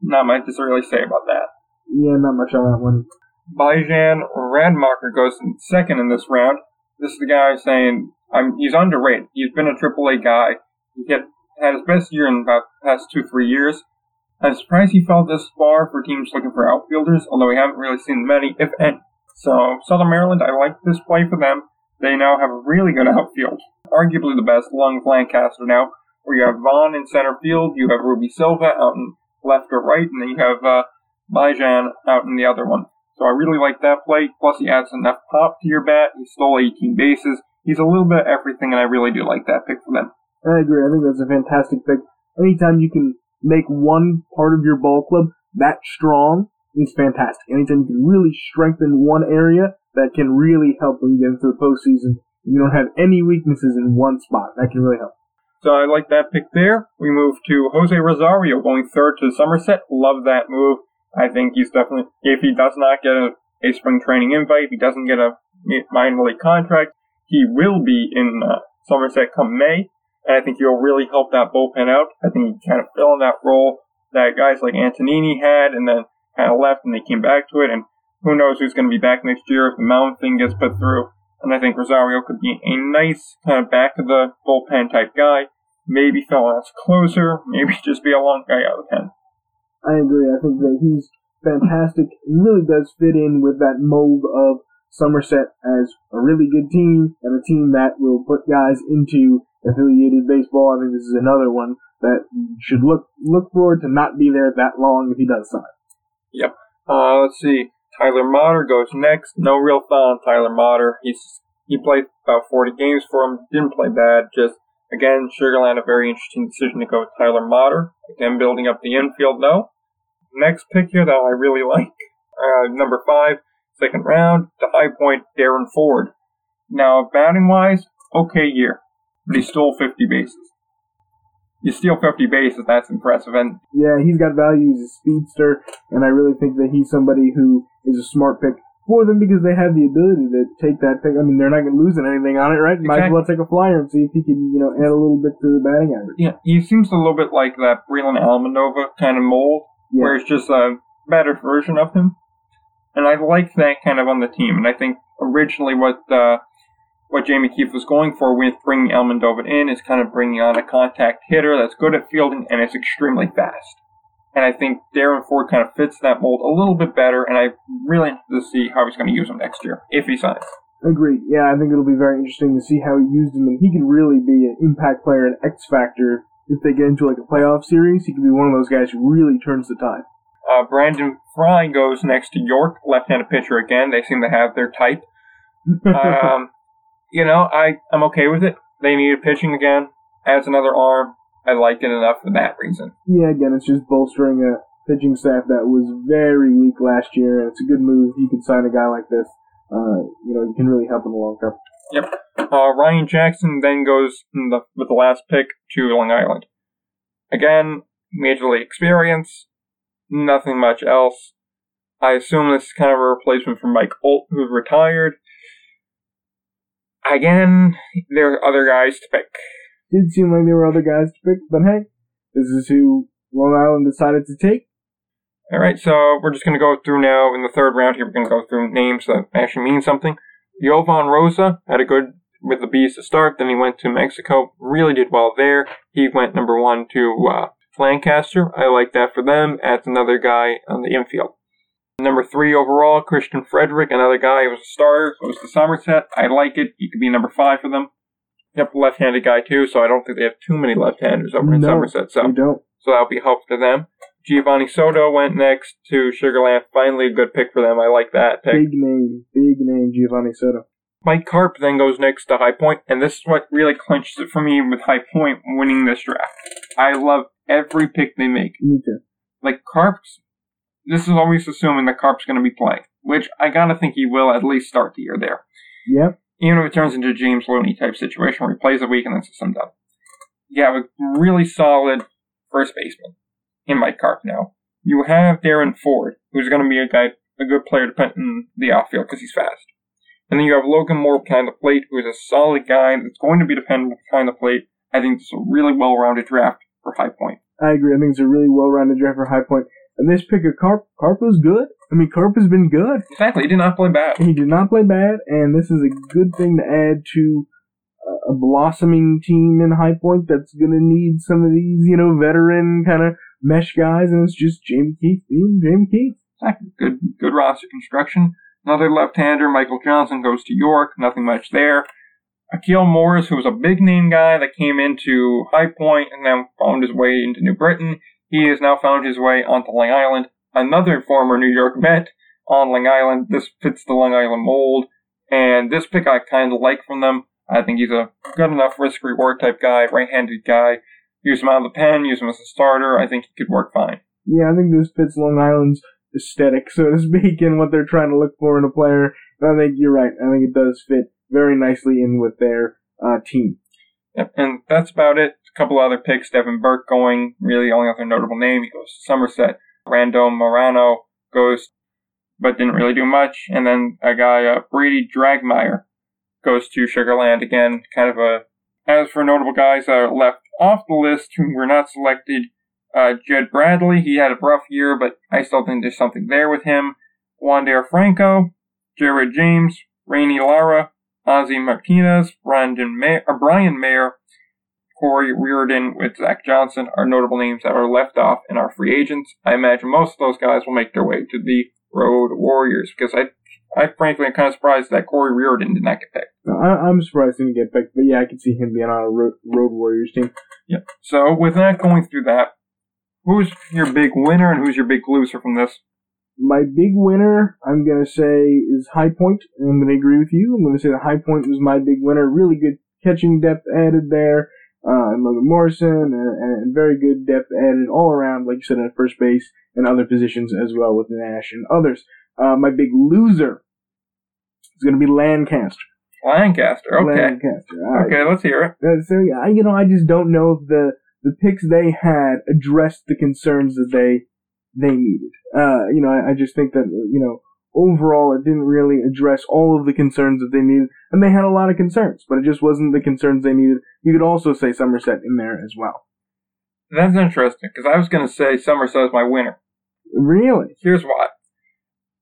Not much to really say about that. Yeah, not much on that one. Bijan Rademacher goes in second in this round. This is the guy saying I'm, he's underrated. He's been a AAA guy. He hit had his best year in about the past two, three years. I'm surprised he fell this far for teams looking for outfielders, although we haven't really seen many, if any. So, Southern Maryland, I like this play for them. They now have a really good outfield. Arguably the best, along Lancaster now, where you have Vaughn in center field, you have Rubi Silva out in left or right, and then you have uh, Bijan out in the other one. So I really like that play. Plus, he adds enough pop to your bat. He stole 18 bases. He's a little bit of everything, and I really do like that pick for them. I agree. I think that's a fantastic pick. Anytime you can make one part of your ball club that strong is fantastic. Anytime you can really strengthen one area that can really help when you get into the postseason. You don't have any weaknesses in one spot. That can really help. So I like that pick there. We move to Jose Rosario going third to Somerset. Love that move. I think he's definitely, if he does not get a, a spring training invite, if he doesn't get a minor league contract, he will be in uh, Somerset come May and I think he'll really help that bullpen out. I think he kind of fill in that role that guys like Antonini had, and then kind of left, and they came back to it. And who knows who's going to be back next year if the mound thing gets put through. And I think Rosario could be a nice kind of back of the bullpen type guy. Maybe fill as closer, maybe just be a long guy out of the pen. I agree. I think that he's fantastic. He really does fit in with that mold of Somerset as a really good team and a team that will put guys into affiliated baseball. I think this is another one that should look look forward to not be there that long if he does sign. Yep. Uh, let's see. Tyler Motter goes next. No real thought on Tyler Motter. He's he played about 40 games for him. Didn't play bad. Just again, Sugar Land a very interesting decision to go with Tyler Motter. Again, building up the infield though. Next pick here that I really like, uh, number five, second round, to High Point, Darren Ford. Now, batting wise, okay year but he stole 50 bases. You steal 50 bases, that's impressive. And yeah, he's got value. He's a speedster, and I really think that he's somebody who is a smart pick for them because they have the ability to take that pick. I mean, they're not going to lose anything on it, right? Might as well take a flyer and see if he can, you know, add a little bit to the batting average. Yeah, he seems a little bit like that Breland Almadova kind of mold, Yeah. where it's just a better version of him. And I like that kind of on the team. And I think originally what uh, what Jamie Keefe was going for with bringing Almadova in is kind of bringing on a contact hitter that's good at fielding and is extremely fast. And I think Darren Ford kind of fits that mold a little bit better, and I'm really interested to see how he's going to use him next year, if he signs. Agreed. Yeah, I think it'll be very interesting to see how he used him, and he can really be an impact player, an X factor. If they get into like a playoff series, he could be one of those guys who really turns the tide. Uh, Brandon Fry goes next to York, left-handed pitcher again. They seem to have their type. Um, you know, I I'm okay with it. They needed pitching again. Adds another arm. I like it enough for that reason. yeah, again, it's just bolstering a pitching staff that was very weak last year, and it's a good move. You can sign a guy like this. Uh, you know, you can really help in the long term. Uh, Ryan Jackson then goes in the, with the last pick to Long Island. Again, major league experience, nothing much else. I assume this is kind of a replacement for Mike Holt, who's retired. Again, there are other guys to pick. Did seem like there were other guys to pick, but hey, this is who Long Island decided to take. All right, so we're just going to go through now in the third round here. We're going to go through names that actually mean something. Jovan Rosa had a good with the Bees to start. Then he went to Mexico, really did well there. He went number one to uh, Lancaster. I like that for them. Adds another guy on the infield. Number three overall, Christian Frederick, another guy who was a starter, goes to Somerset. I like it. He could be number five for them. Yep, left-handed guy too, so I don't think they have too many left-handers over in Somerset. So so that'll be helpful to them. Giovanni Soto went next to Sugarland. Finally, a good pick for them. I like that pick. Big name, big name, Giovanni Soto. Mike Carp then goes next to High Point, and this is what really clinches it for me with High Point winning this draft. I love every pick they make. Me too. Like Carp's, this is always assuming that Carp's going to be playing, which I gotta think he will at least start the year there. Yep. Even if it turns into a James Loney type situation where he plays a week and then I'm done. You have a really solid first baseman in Mike Carp now. You have Darren Ford, who's going to be a guy, a good player to put in the outfield because he's fast. And then you have Logan Moore behind the plate, who is a solid guy that's going to be dependable behind the plate. I think it's a really well-rounded draft for High Point. I agree. I think it's a really well-rounded draft for High Point. And this pick of Carp, Carp was good. I mean, Carp has been good. Exactly, he did not play bad. He did not play bad, and this is a good thing to add to a blossoming team in High Point that's going to need some of these, you know, veteran kind of mesh guys, and it's just Jamie Keefe being Jamie Keefe. Exactly. Good, good roster construction. Another left-hander, Michael Johnson, goes to York. Nothing much there. Akil Morris, who was a big name guy that came into High Point and then found his way into New Britain. He has now found his way onto Long Island. Another former New York Met on Long Island. This fits the Long Island mold. And this pick I kind of like from them. I think he's a good enough risk reward type guy, right-handed guy. Use him out of the pen, use him as a starter. I think he could work fine. Yeah, I think this fits Long Island's aesthetic, so to speak, and what they're trying to look for in a player. And I think you're right. I think it does fit very nicely in with their uh, team. Yep, and that's about it. A couple other picks. Devin Burke going, really only other notable name. He goes to Somerset. Rando Morano goes, but didn't really do much. And then a guy, uh, Brady Dragmire, goes to Sugarland again. Kind of a. As for notable guys that are left off the list who were not selected, uh, Jed Bradley, he had a rough year, but I still think there's something there with him. Wander Franco, Jared James, Rainey Lara, Ozzy Martinez, Brandon May- uh, Brian Mayer, Corey Reardon with Zach Johnson are notable names that are left off in our free agents. I imagine most of those guys will make their way to the Road Warriors because I, I frankly am kind of surprised that Corey Reardon did not get picked. No, I, I'm surprised he didn't get picked, but yeah, I can see him being on a Road, road Warriors team. Yep. So with that going through that, who's your big winner and who's your big loser from this? My big winner, I'm gonna say, is High Point. I'm gonna agree with you. I'm gonna say that High Point was my big winner. Really good catching depth added there. Uh, and Logan Morrison, and, and very good depth added all around, like you said, at first base and other positions as well with Nash and others. Uh, my big loser is gonna be Lancaster. Lancaster. Okay. Lancaster. Okay, let's hear it. uh, so I, you know, I just don't know if the the picks they had addressed the concerns that they they needed. Uh, you know, I, I just think that you know overall it didn't really address all of the concerns that they needed, and they had a lot of concerns, but it just wasn't the concerns they needed. You could also say Somerset in there as well. That's interesting because I was going to say Somerset is my winner. Really? Here's why.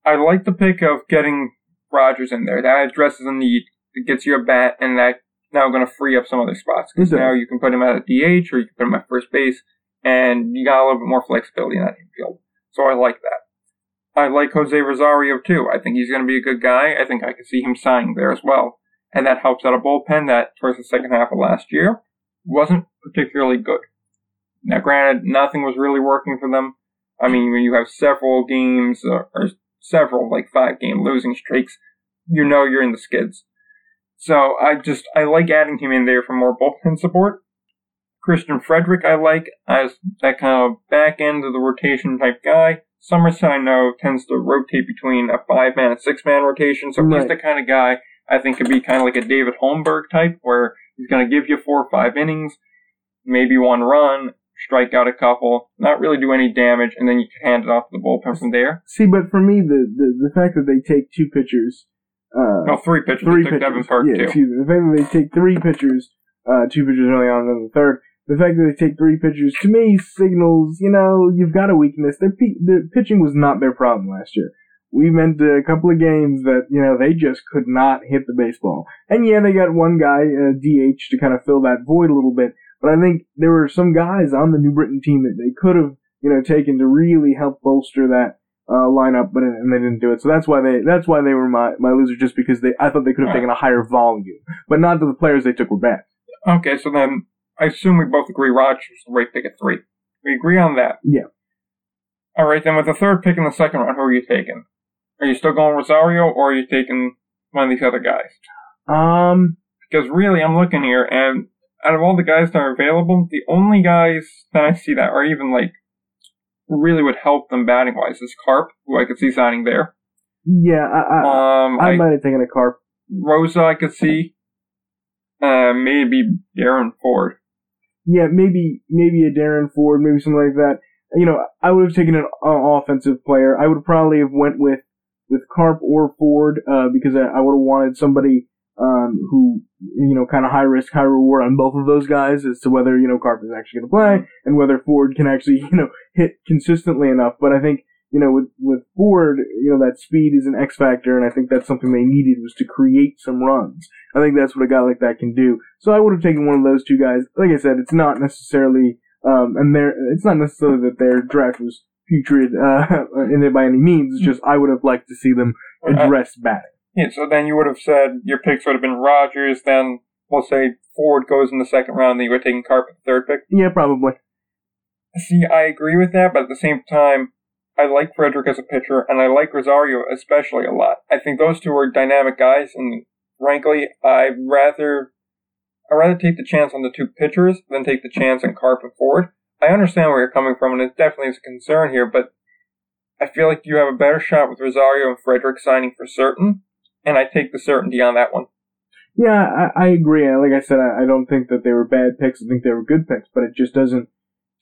I like the pick of getting Rogers in there. That addresses a need. It gets you a bat, and that now going to free up some other spots because now you can put him at a DH or you can put him at first base, and you got a little bit more flexibility in that infield. So I like that. I like Jose Rosario too. I think he's going to be a good guy. I think I can see him signing there as well, and that helps out a bullpen that towards the second half of last year wasn't particularly good. Now, granted, nothing was really working for them. I mean, when you have several games uh, or several like five game losing streaks, you know you're in the skids. So I just I like adding him in there for more bullpen support. Christian Frederick I like as that kind of back end of the rotation type guy. Somerset I know tends to rotate between a five man and six man rotation, so right. he's the kind of guy I think could be kind of like a David Holmberg type, where he's going to give you four or five innings, maybe one run, strike out a couple, not really do any damage, and then you can hand it off to the bullpen from there. See, but for me, the the, the fact that they take two pitchers uh, no, three pitchers. Three pitchers. Devin Park yeah, too. The fact that they take three pitchers, uh, two pitchers early on, and then the third. The fact that they take three pitchers to me signals, you know, you've got a weakness. Their, pe- their pitching was not their problem last year. We meant a couple of games that, you know, they just could not hit the baseball. And yeah, they got one guy, uh, DH, to kind of fill that void a little bit. But I think there were some guys on the New Britain team that they could have, you know, taken to really help bolster that uh, lineup, but and they didn't do it. So that's why they that's why they were my my loser, just because they I thought they could have taken a higher volume, but not that the players they took were bad. Okay, so then I assume we both agree Rogers is the right pick at three. We agree on that. Yeah. All right, then with the third pick in the second round, who are you taking? Are you still going Rosario, or are you taking one of these other guys? Um, because really, I'm looking here, and out of all the guys that are available, the only guys that I see that are even like really would help them batting wise is Carp, who I could see signing there. Yeah, I I, um, I, I might have taken a Carp. Rosa, I could see. Uh, maybe Darren Ford. Yeah, maybe maybe a Darren Ford, maybe something like that. You know, I would have taken an uh, offensive player. I would probably have went with with Carp or Ford uh, because I, I would have wanted somebody um, who, you know, kind of high risk, high reward on both of those guys as to whether, you know, Carp is actually going to play and whether Ford can actually, you know, hit consistently enough. But I think, you know, with, with Ford, you know, that speed is an X factor and I think that's something they needed was to create some runs. I think that's what a guy like that can do. So I would have taken one of those two guys. Like I said, it's not necessarily, um, and they it's not necessarily that their draft was putrid, uh, in it by any means. It's just I would have liked to see them address batting. Yeah, so then you would have said your picks would have been Rogers, then we'll say Ford goes in the second round, then you would have taken Carp at the third pick. Yeah, probably. See, I agree with that, but at the same time, I like Frederick as a pitcher, and I like Rosario especially a lot. I think those two are dynamic guys, and frankly, I'd rather I'd rather take the chance on the two pitchers than take the chance on Carp and Ford. I understand where you're coming from, and it definitely is a concern here, but I feel like you have a better shot with Rosario and Frederick signing for certain and I take the certainty on that one. Yeah, I, I agree. Like I said, I, I don't think that they were bad picks. I think they were good picks, but it just doesn't.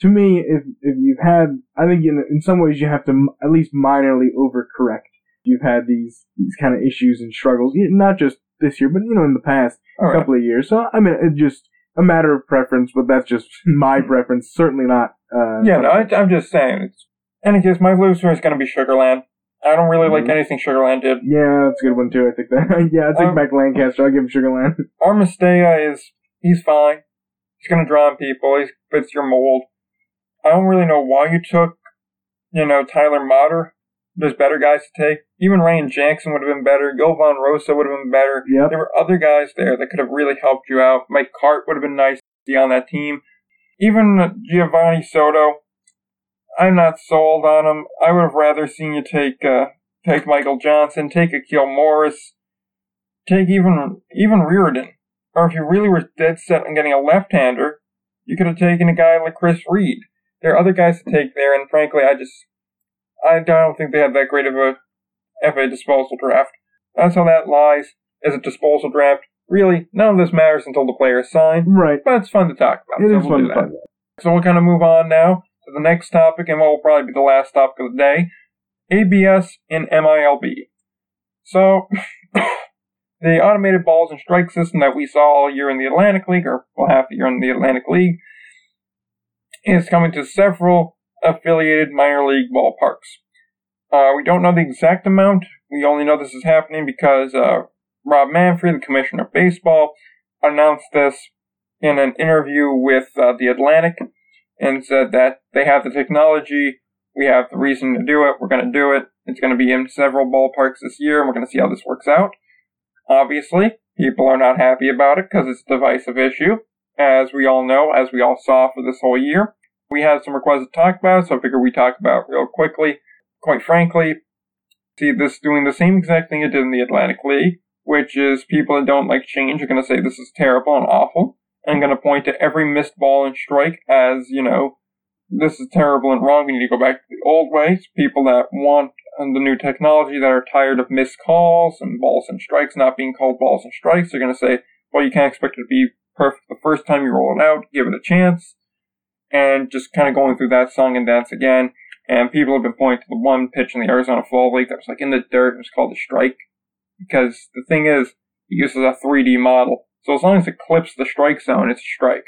To me, if if you've had, I think in in some ways you have to at least minorly overcorrect. You've had these these kind of issues and struggles, not just this year, but you know in the past right. couple of years. So I mean, it's just a matter of preference, but that's just my preference. Certainly not. Uh, yeah, no, I, am just saying. It's, any case, my loser is going to be Sugarland. I don't really like mm-hmm. anything Sugarland did. Yeah, that's a good one too. I think that. yeah, I think um, back Lancaster. I'll give him Sugarland. Amarista is he's fine. He's gonna draw on people. He fits your mold. I don't really know why you took, you know, Tyler Motter. There's better guys to take. Even Ryan Jackson would have been better. Jovan Rosa would have been better. Yep. There were other guys there that could have really helped you out. Mike Carp would have been nice to be on that team. Even Giovanni Soto, I'm not sold on him. I would have rather seen you take uh, take Michael Johnson, take Akil Morris, take even even Reardon. Or if you really were dead set on getting a left-hander, you could have taken a guy like Chris Reed. There are other guys to take there, and frankly, I just I don't think they have that great of a FA disposal draft. That's how that lies. As a disposal draft, really, none of this matters until the players sign. Right. But it's fun to talk about. It so is we'll fun to talk about. So we'll kind of move on now to the next topic, and what will probably be the last topic of the day ABS and MILB. So, the automated balls and strike system that we saw all year in the Atlantic League, or well, half the year in the Atlantic League, is coming to several affiliated minor league ballparks. Uh, we don't know the exact amount. We only know this is happening because uh, Rob Manfred, the commissioner of baseball, announced this in an interview with uh, The Atlantic and said that they have the technology, we have the reason to do it, we're going to do it. It's going to be in several ballparks this year, and we're going to see how this works out. Obviously, people are not happy about it because it's a divisive issue, as we all know, as we all saw for this whole year. We had some requests to talk about, so I figure we talk about real quickly. Quite frankly, see this doing the same exact thing it did in the Atlantic League, which is people that don't like change are going to say this is terrible and awful, and going to point to every missed ball and strike as, you know, this is terrible and wrong. We need to go back to the old ways. People that want the new technology that are tired of missed calls and balls and strikes not being called balls and strikes are going to say, well, you can't expect it to be perfect the first time you roll it out. Give it a chance. And just kind of going through that song and dance again. And people have been pointing to the one pitch in the Arizona Fall League that was like in the dirt. It was called a strike. Because the thing is, it uses a 3D model. So as long as it clips the strike zone, it's a strike.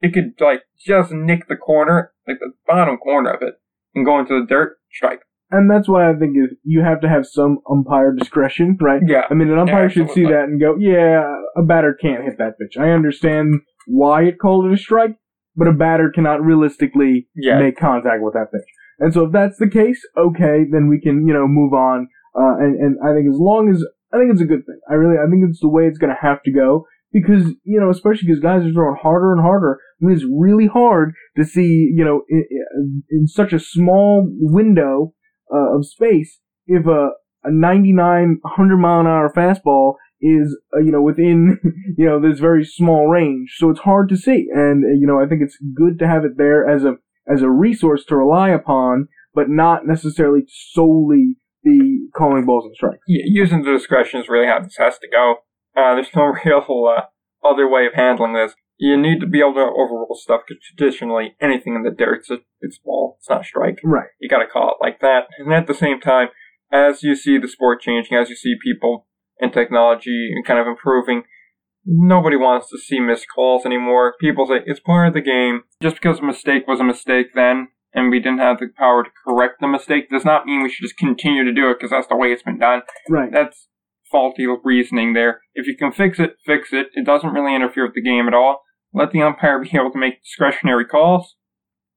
It could like just nick the corner, like the bottom corner of it, and go into the dirt, strike. And that's why I think is you have to have some umpire discretion, right? Yeah. I mean, an umpire should see that and go, yeah, a batter can't hit that pitch. I understand why it called it a strike, but a batter cannot realistically Yeah. make contact with that pitch. And so if that's the case, okay, then we can, you know, move on. Uh, and, and I think as long as, I think it's a good thing. I really, I think it's the way it's gonna have to go. Because, you know, especially because guys are throwing harder and harder. I mean, it's really hard to see, you know, in, in such a small window, uh, of space, if a, a 99, 100 mile an hour fastball is, uh, you know, within, you know, this very small range. So it's hard to see. And, uh, you know, I think it's good to have it there as a, as a resource to rely upon, but not necessarily solely be calling balls and strikes. Using the discretion is really how this has to go. Uh, there's no real uh, other way of handling this. You need to be able to overrule stuff because traditionally anything in the dirt's a, it's ball. It's not strike. Right. You got to call it like that. And at the same time, as you see the sport changing, as you see people and technology and kind of improving, nobody wants to see missed calls anymore. People say it's part of the game. Just because a mistake was a mistake then, and we didn't have the power to correct the mistake, does not mean we should just continue to do it because that's the way it's been done. Right. That's faulty reasoning there. If you can fix it, fix it. It doesn't really interfere with the game at all. Let the umpire be able to make discretionary calls.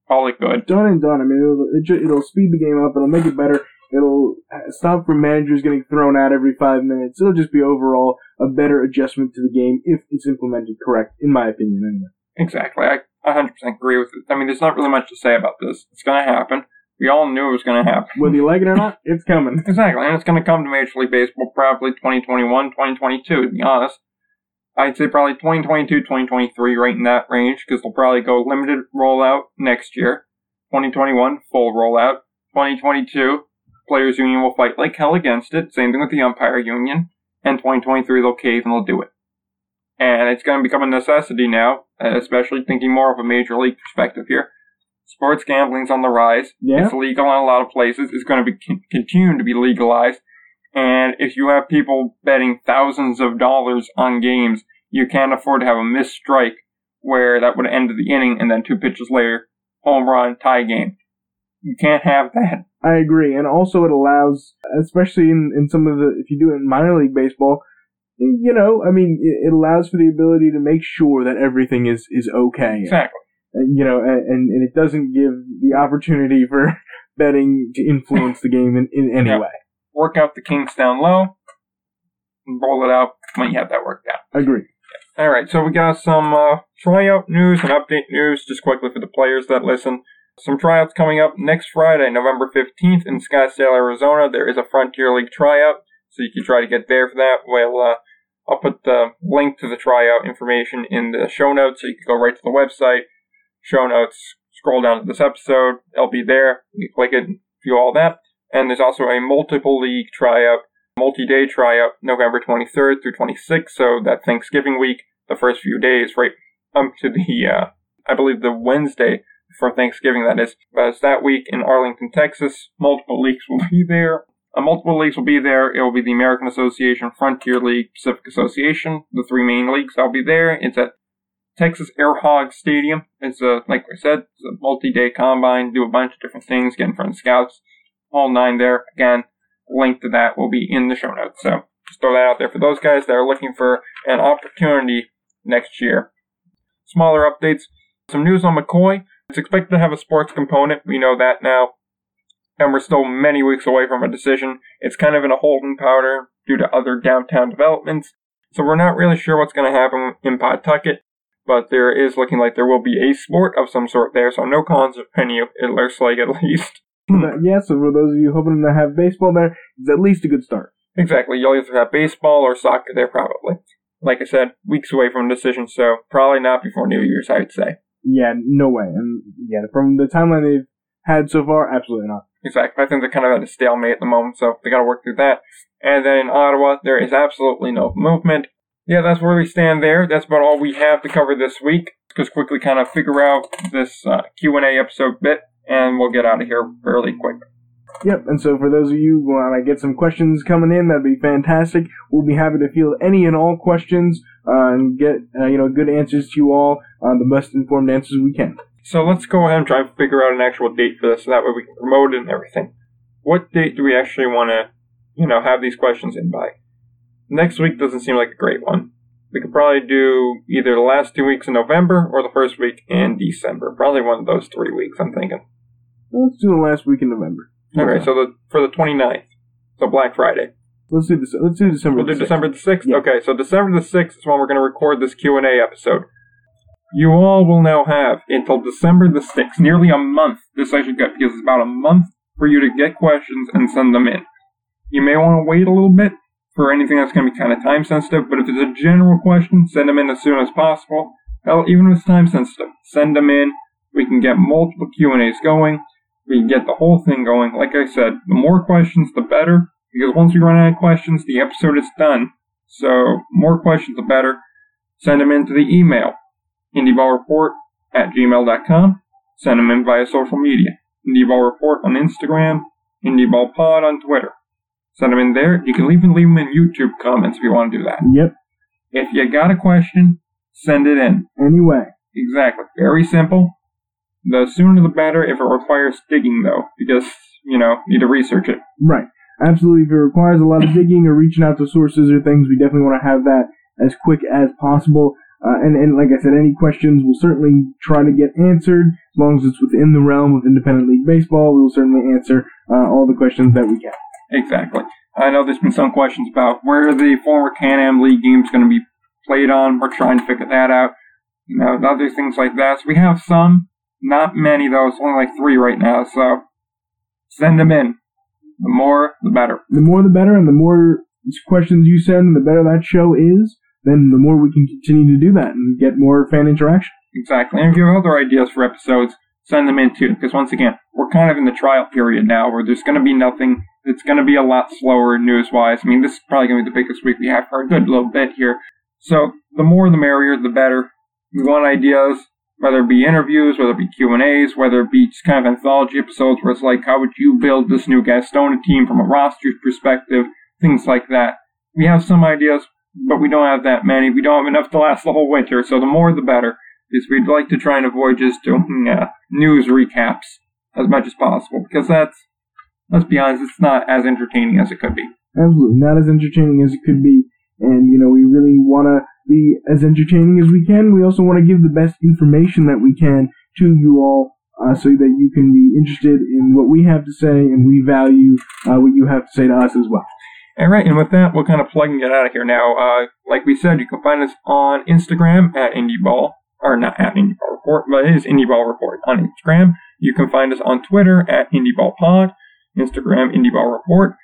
Call it good. done and done. I mean, it'll, it it'll speed the game up. It'll make it better. It'll stop from managers getting thrown out every five minutes. It'll just be overall a better adjustment to the game if it's implemented correct, in my opinion, anyway. Exactly. I 100% agree with it. I mean, there's not really much to say about this. It's going to happen. We all knew it was going to happen. Whether you like it or not, it's coming. Exactly. And it's going to come to Major League Baseball probably 2021, 2022, to be honest. I'd say probably 2022, 2023, right in that range, because they'll probably go limited rollout next year. 2021, full rollout. 2022, Players Union will fight like hell against it. Same thing with the Umpire Union. And 2023, they'll cave and they'll do it. And it's going to become a necessity now, especially thinking more of a major league perspective here. Sports gambling's on the rise. Yeah. It's legal in a lot of places. It's going to be con- continue to be legalized. And if you have people betting thousands of dollars on games, you can't afford to have a missed strike where that would end the inning and then two pitches later, home run, tie game. You can't have that. I agree, and also it allows, especially in, in some of the, if you do it in minor league baseball, you know, I mean, it, it allows for the ability to make sure that everything is is okay. Exactly. And, you know, and, and it doesn't give the opportunity for betting to influence the game in, in any Yeah. way. Work out the kinks down low, and roll it out when you have that worked out. Agree. All right, so we got some uh, tryout news and update news, just quickly for the players that listen. Some tryouts coming up next Friday, November 15th in Scottsdale, Arizona. There is a Frontier League tryout, so you can try to get there for that. Well, uh, I'll put the link to the tryout information in the show notes, so you can go right to the website, show notes, scroll down to this episode. It'll be there. You click it, view all that. And there's also a multiple league tryout multi-day tryout November 23rd through 26th, so that Thanksgiving week, the first few days, right up to the, uh, I believe the Wednesday for Thanksgiving, that is. But it's that week in Arlington, Texas. Multiple leagues will be there. Uh, multiple leagues will be there. It will be the American Association, Frontier League, Pacific Association, the three main leagues. I'll be there. It's at Texas Air Hog Stadium. It's a, like I said, it's a multi-day combine. Do a bunch of different things. Get in front of scouts. All nine there. Again, link to that will be in the show notes. So just throw that out there for those guys that are looking for an opportunity next year. Smaller updates. Some news on McCoy. It's expected to have a sports component. We know that now. And we're still many weeks away from a decision. It's kind of in a holding powder due to other downtown developments. So we're not really sure what's going to happen in Pawtucket, but there is looking like there will be a sport of some sort there, so no cons of penny, it looks like at least. Uh, yeah, so for those of you hoping to have baseball there, it's at least a good start. Exactly, you'll either have baseball or soccer there probably. Like I said, weeks away from a decision, so probably not before New Year's, I would say. Yeah, no way. And yeah, from the timeline they've had so far, absolutely not. Exactly. I think they're kind of at a stalemate at the moment, so they got to work through that. And then in Ottawa, there is absolutely no movement. Yeah, that's where we stand there. That's about all we have to cover this week. Just quickly kind of figure out this uh, Q&A episode bit, and we'll get out of here fairly quick. Yep, and so for those of you who want to get some questions coming in, that'd be fantastic. We'll be happy to field any and all questions uh, and get uh, you know good answers to you all, uh, the best informed answers we can. So let's go ahead and try and figure out an actual date for this, so that way we can promote it and everything. What date do we actually want to, you know, have these questions in by? Next week doesn't seem like a great one. We could probably do either the last two weeks in November or the first week in December. Probably one of those three weeks, I'm thinking. Let's do the last week in November. Okay, so the for the 29th, so Black Friday. Let's do this. Let's do December. We'll do the 6th. December the 6th? Yeah. Okay, so December the 6th is when we're going to record this Q&A episode. You all will now have until December the 6th, nearly a month. This should get because it's about a month for you to get questions and send them in. You may want to wait a little bit for anything that's going to be kind of time sensitive, but if it's a general question, send them in as soon as possible. Hell, even if it's time sensitive, send them in. We can get multiple Q&As going. We can get the whole thing going. Like I said, the more questions, the better. Because once we run out of questions, the episode is done. So, more questions, the better. Send them in to the email, indieballreport at gmail.com. Send them in via social media. Indieball Report on Instagram, Indieball Pod on Twitter. Send them in there. You can even leave them in YouTube comments if you want to do that. Yep. If you got a question, send it in. Anyway. Exactly. Very simple. The sooner the better if it requires digging, though, because, you know, you need to research it. Right. Absolutely. If it requires a lot of digging or reaching out to sources or things, we definitely want to have that as quick as possible. Uh, and, and like I said, any questions we'll certainly try to get answered as long as it's within the realm of independent league baseball. We will certainly answer uh, all the questions that we can. Exactly. I know there's been some questions about where the former Can-Am League game's going to be played on. We're trying to figure that out. You know, other things like that. So we have some, not many though. It's only like three right now. So send them in. The more, the better. The more the better, and the more questions you send, the better that show is. Then the more we can continue to do that and get more fan interaction. Exactly. And if you have other ideas for episodes, send them in too. Because once again, we're kind of in the trial period now where there's going to be nothing. It's going to be a lot slower news wise. I mean, this is probably going to be the biggest week we have for a good little bit here. So the more the merrier, the better. We want ideas, whether it be interviews, whether it be Q and A's, whether it be just kind of anthology episodes where it's like, how would you build this new Gastonia team from a roster perspective, things like that. We have some ideas, but we don't have that many. We don't have enough to last the whole winter, so the more the better. Because we'd like to try and avoid just doing uh, news recaps as much as possible, because that's, let's be honest, it's not as entertaining as it could be. Absolutely. Not as entertaining as it could be. And, you know, we really want to be as entertaining as we can. We also want to give the best information that we can to you all uh, so that you can be interested in what we have to say and we value uh, what you have to say to us as well. All right, and with that, we'll kind of plug and get out of here now. Uh, like we said, you can find us on Instagram at IndieBall, or not at IndieBall Report, but it is IndieBall Report on Instagram. You can find us on Twitter at IndieBallPod, Instagram IndieBall Report.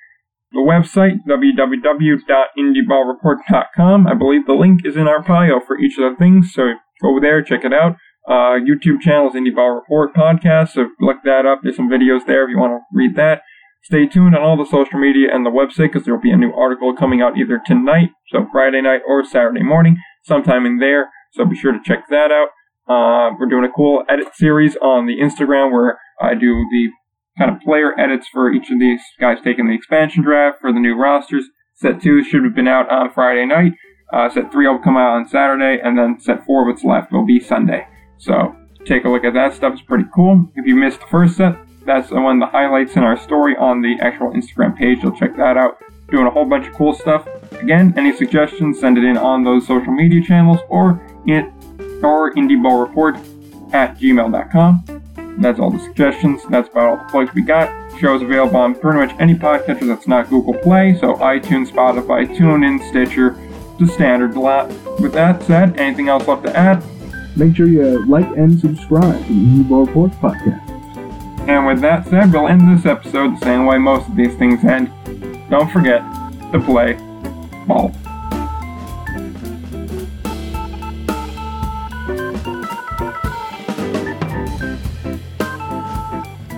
The website, www.indieballreport.com. I believe the link is in our bio for each of the things, so go over there, check it out. Uh, YouTube channel is Indie Ball Report Podcast, so look that up. There's some videos there if you want to read that. Stay tuned on all the social media and the website because there will be a new article coming out either tonight, so Friday night, or Saturday morning, sometime in there. So be sure to check that out. Uh, we're doing a cool edit series on the Instagram where I do the kind of player edits for each of these guys taking the expansion draft for the new rosters. Set 2 should have been out on Friday night. Uh, set 3 will come out on Saturday, and then set 4, what's left, will be Sunday. So take a look at that stuff. It's pretty cool. If you missed the first set, that's one of the highlights in our story on the actual Instagram page. You'll check that out. Doing a whole bunch of cool stuff. Again, any suggestions, send it in on those social media channels or in or indieballreport at gmail.com. That's all the suggestions. That's about all the plugs we got. Show's available on pretty much any podcatcher that's not Google Play, so iTunes, Spotify, TuneIn, Stitcher, the standard lot. With that said, anything else left to add? Make sure you like and subscribe to the Indie Ball Report podcast. And with that said, we'll end this episode the same way most of these things end. Don't forget to play ball.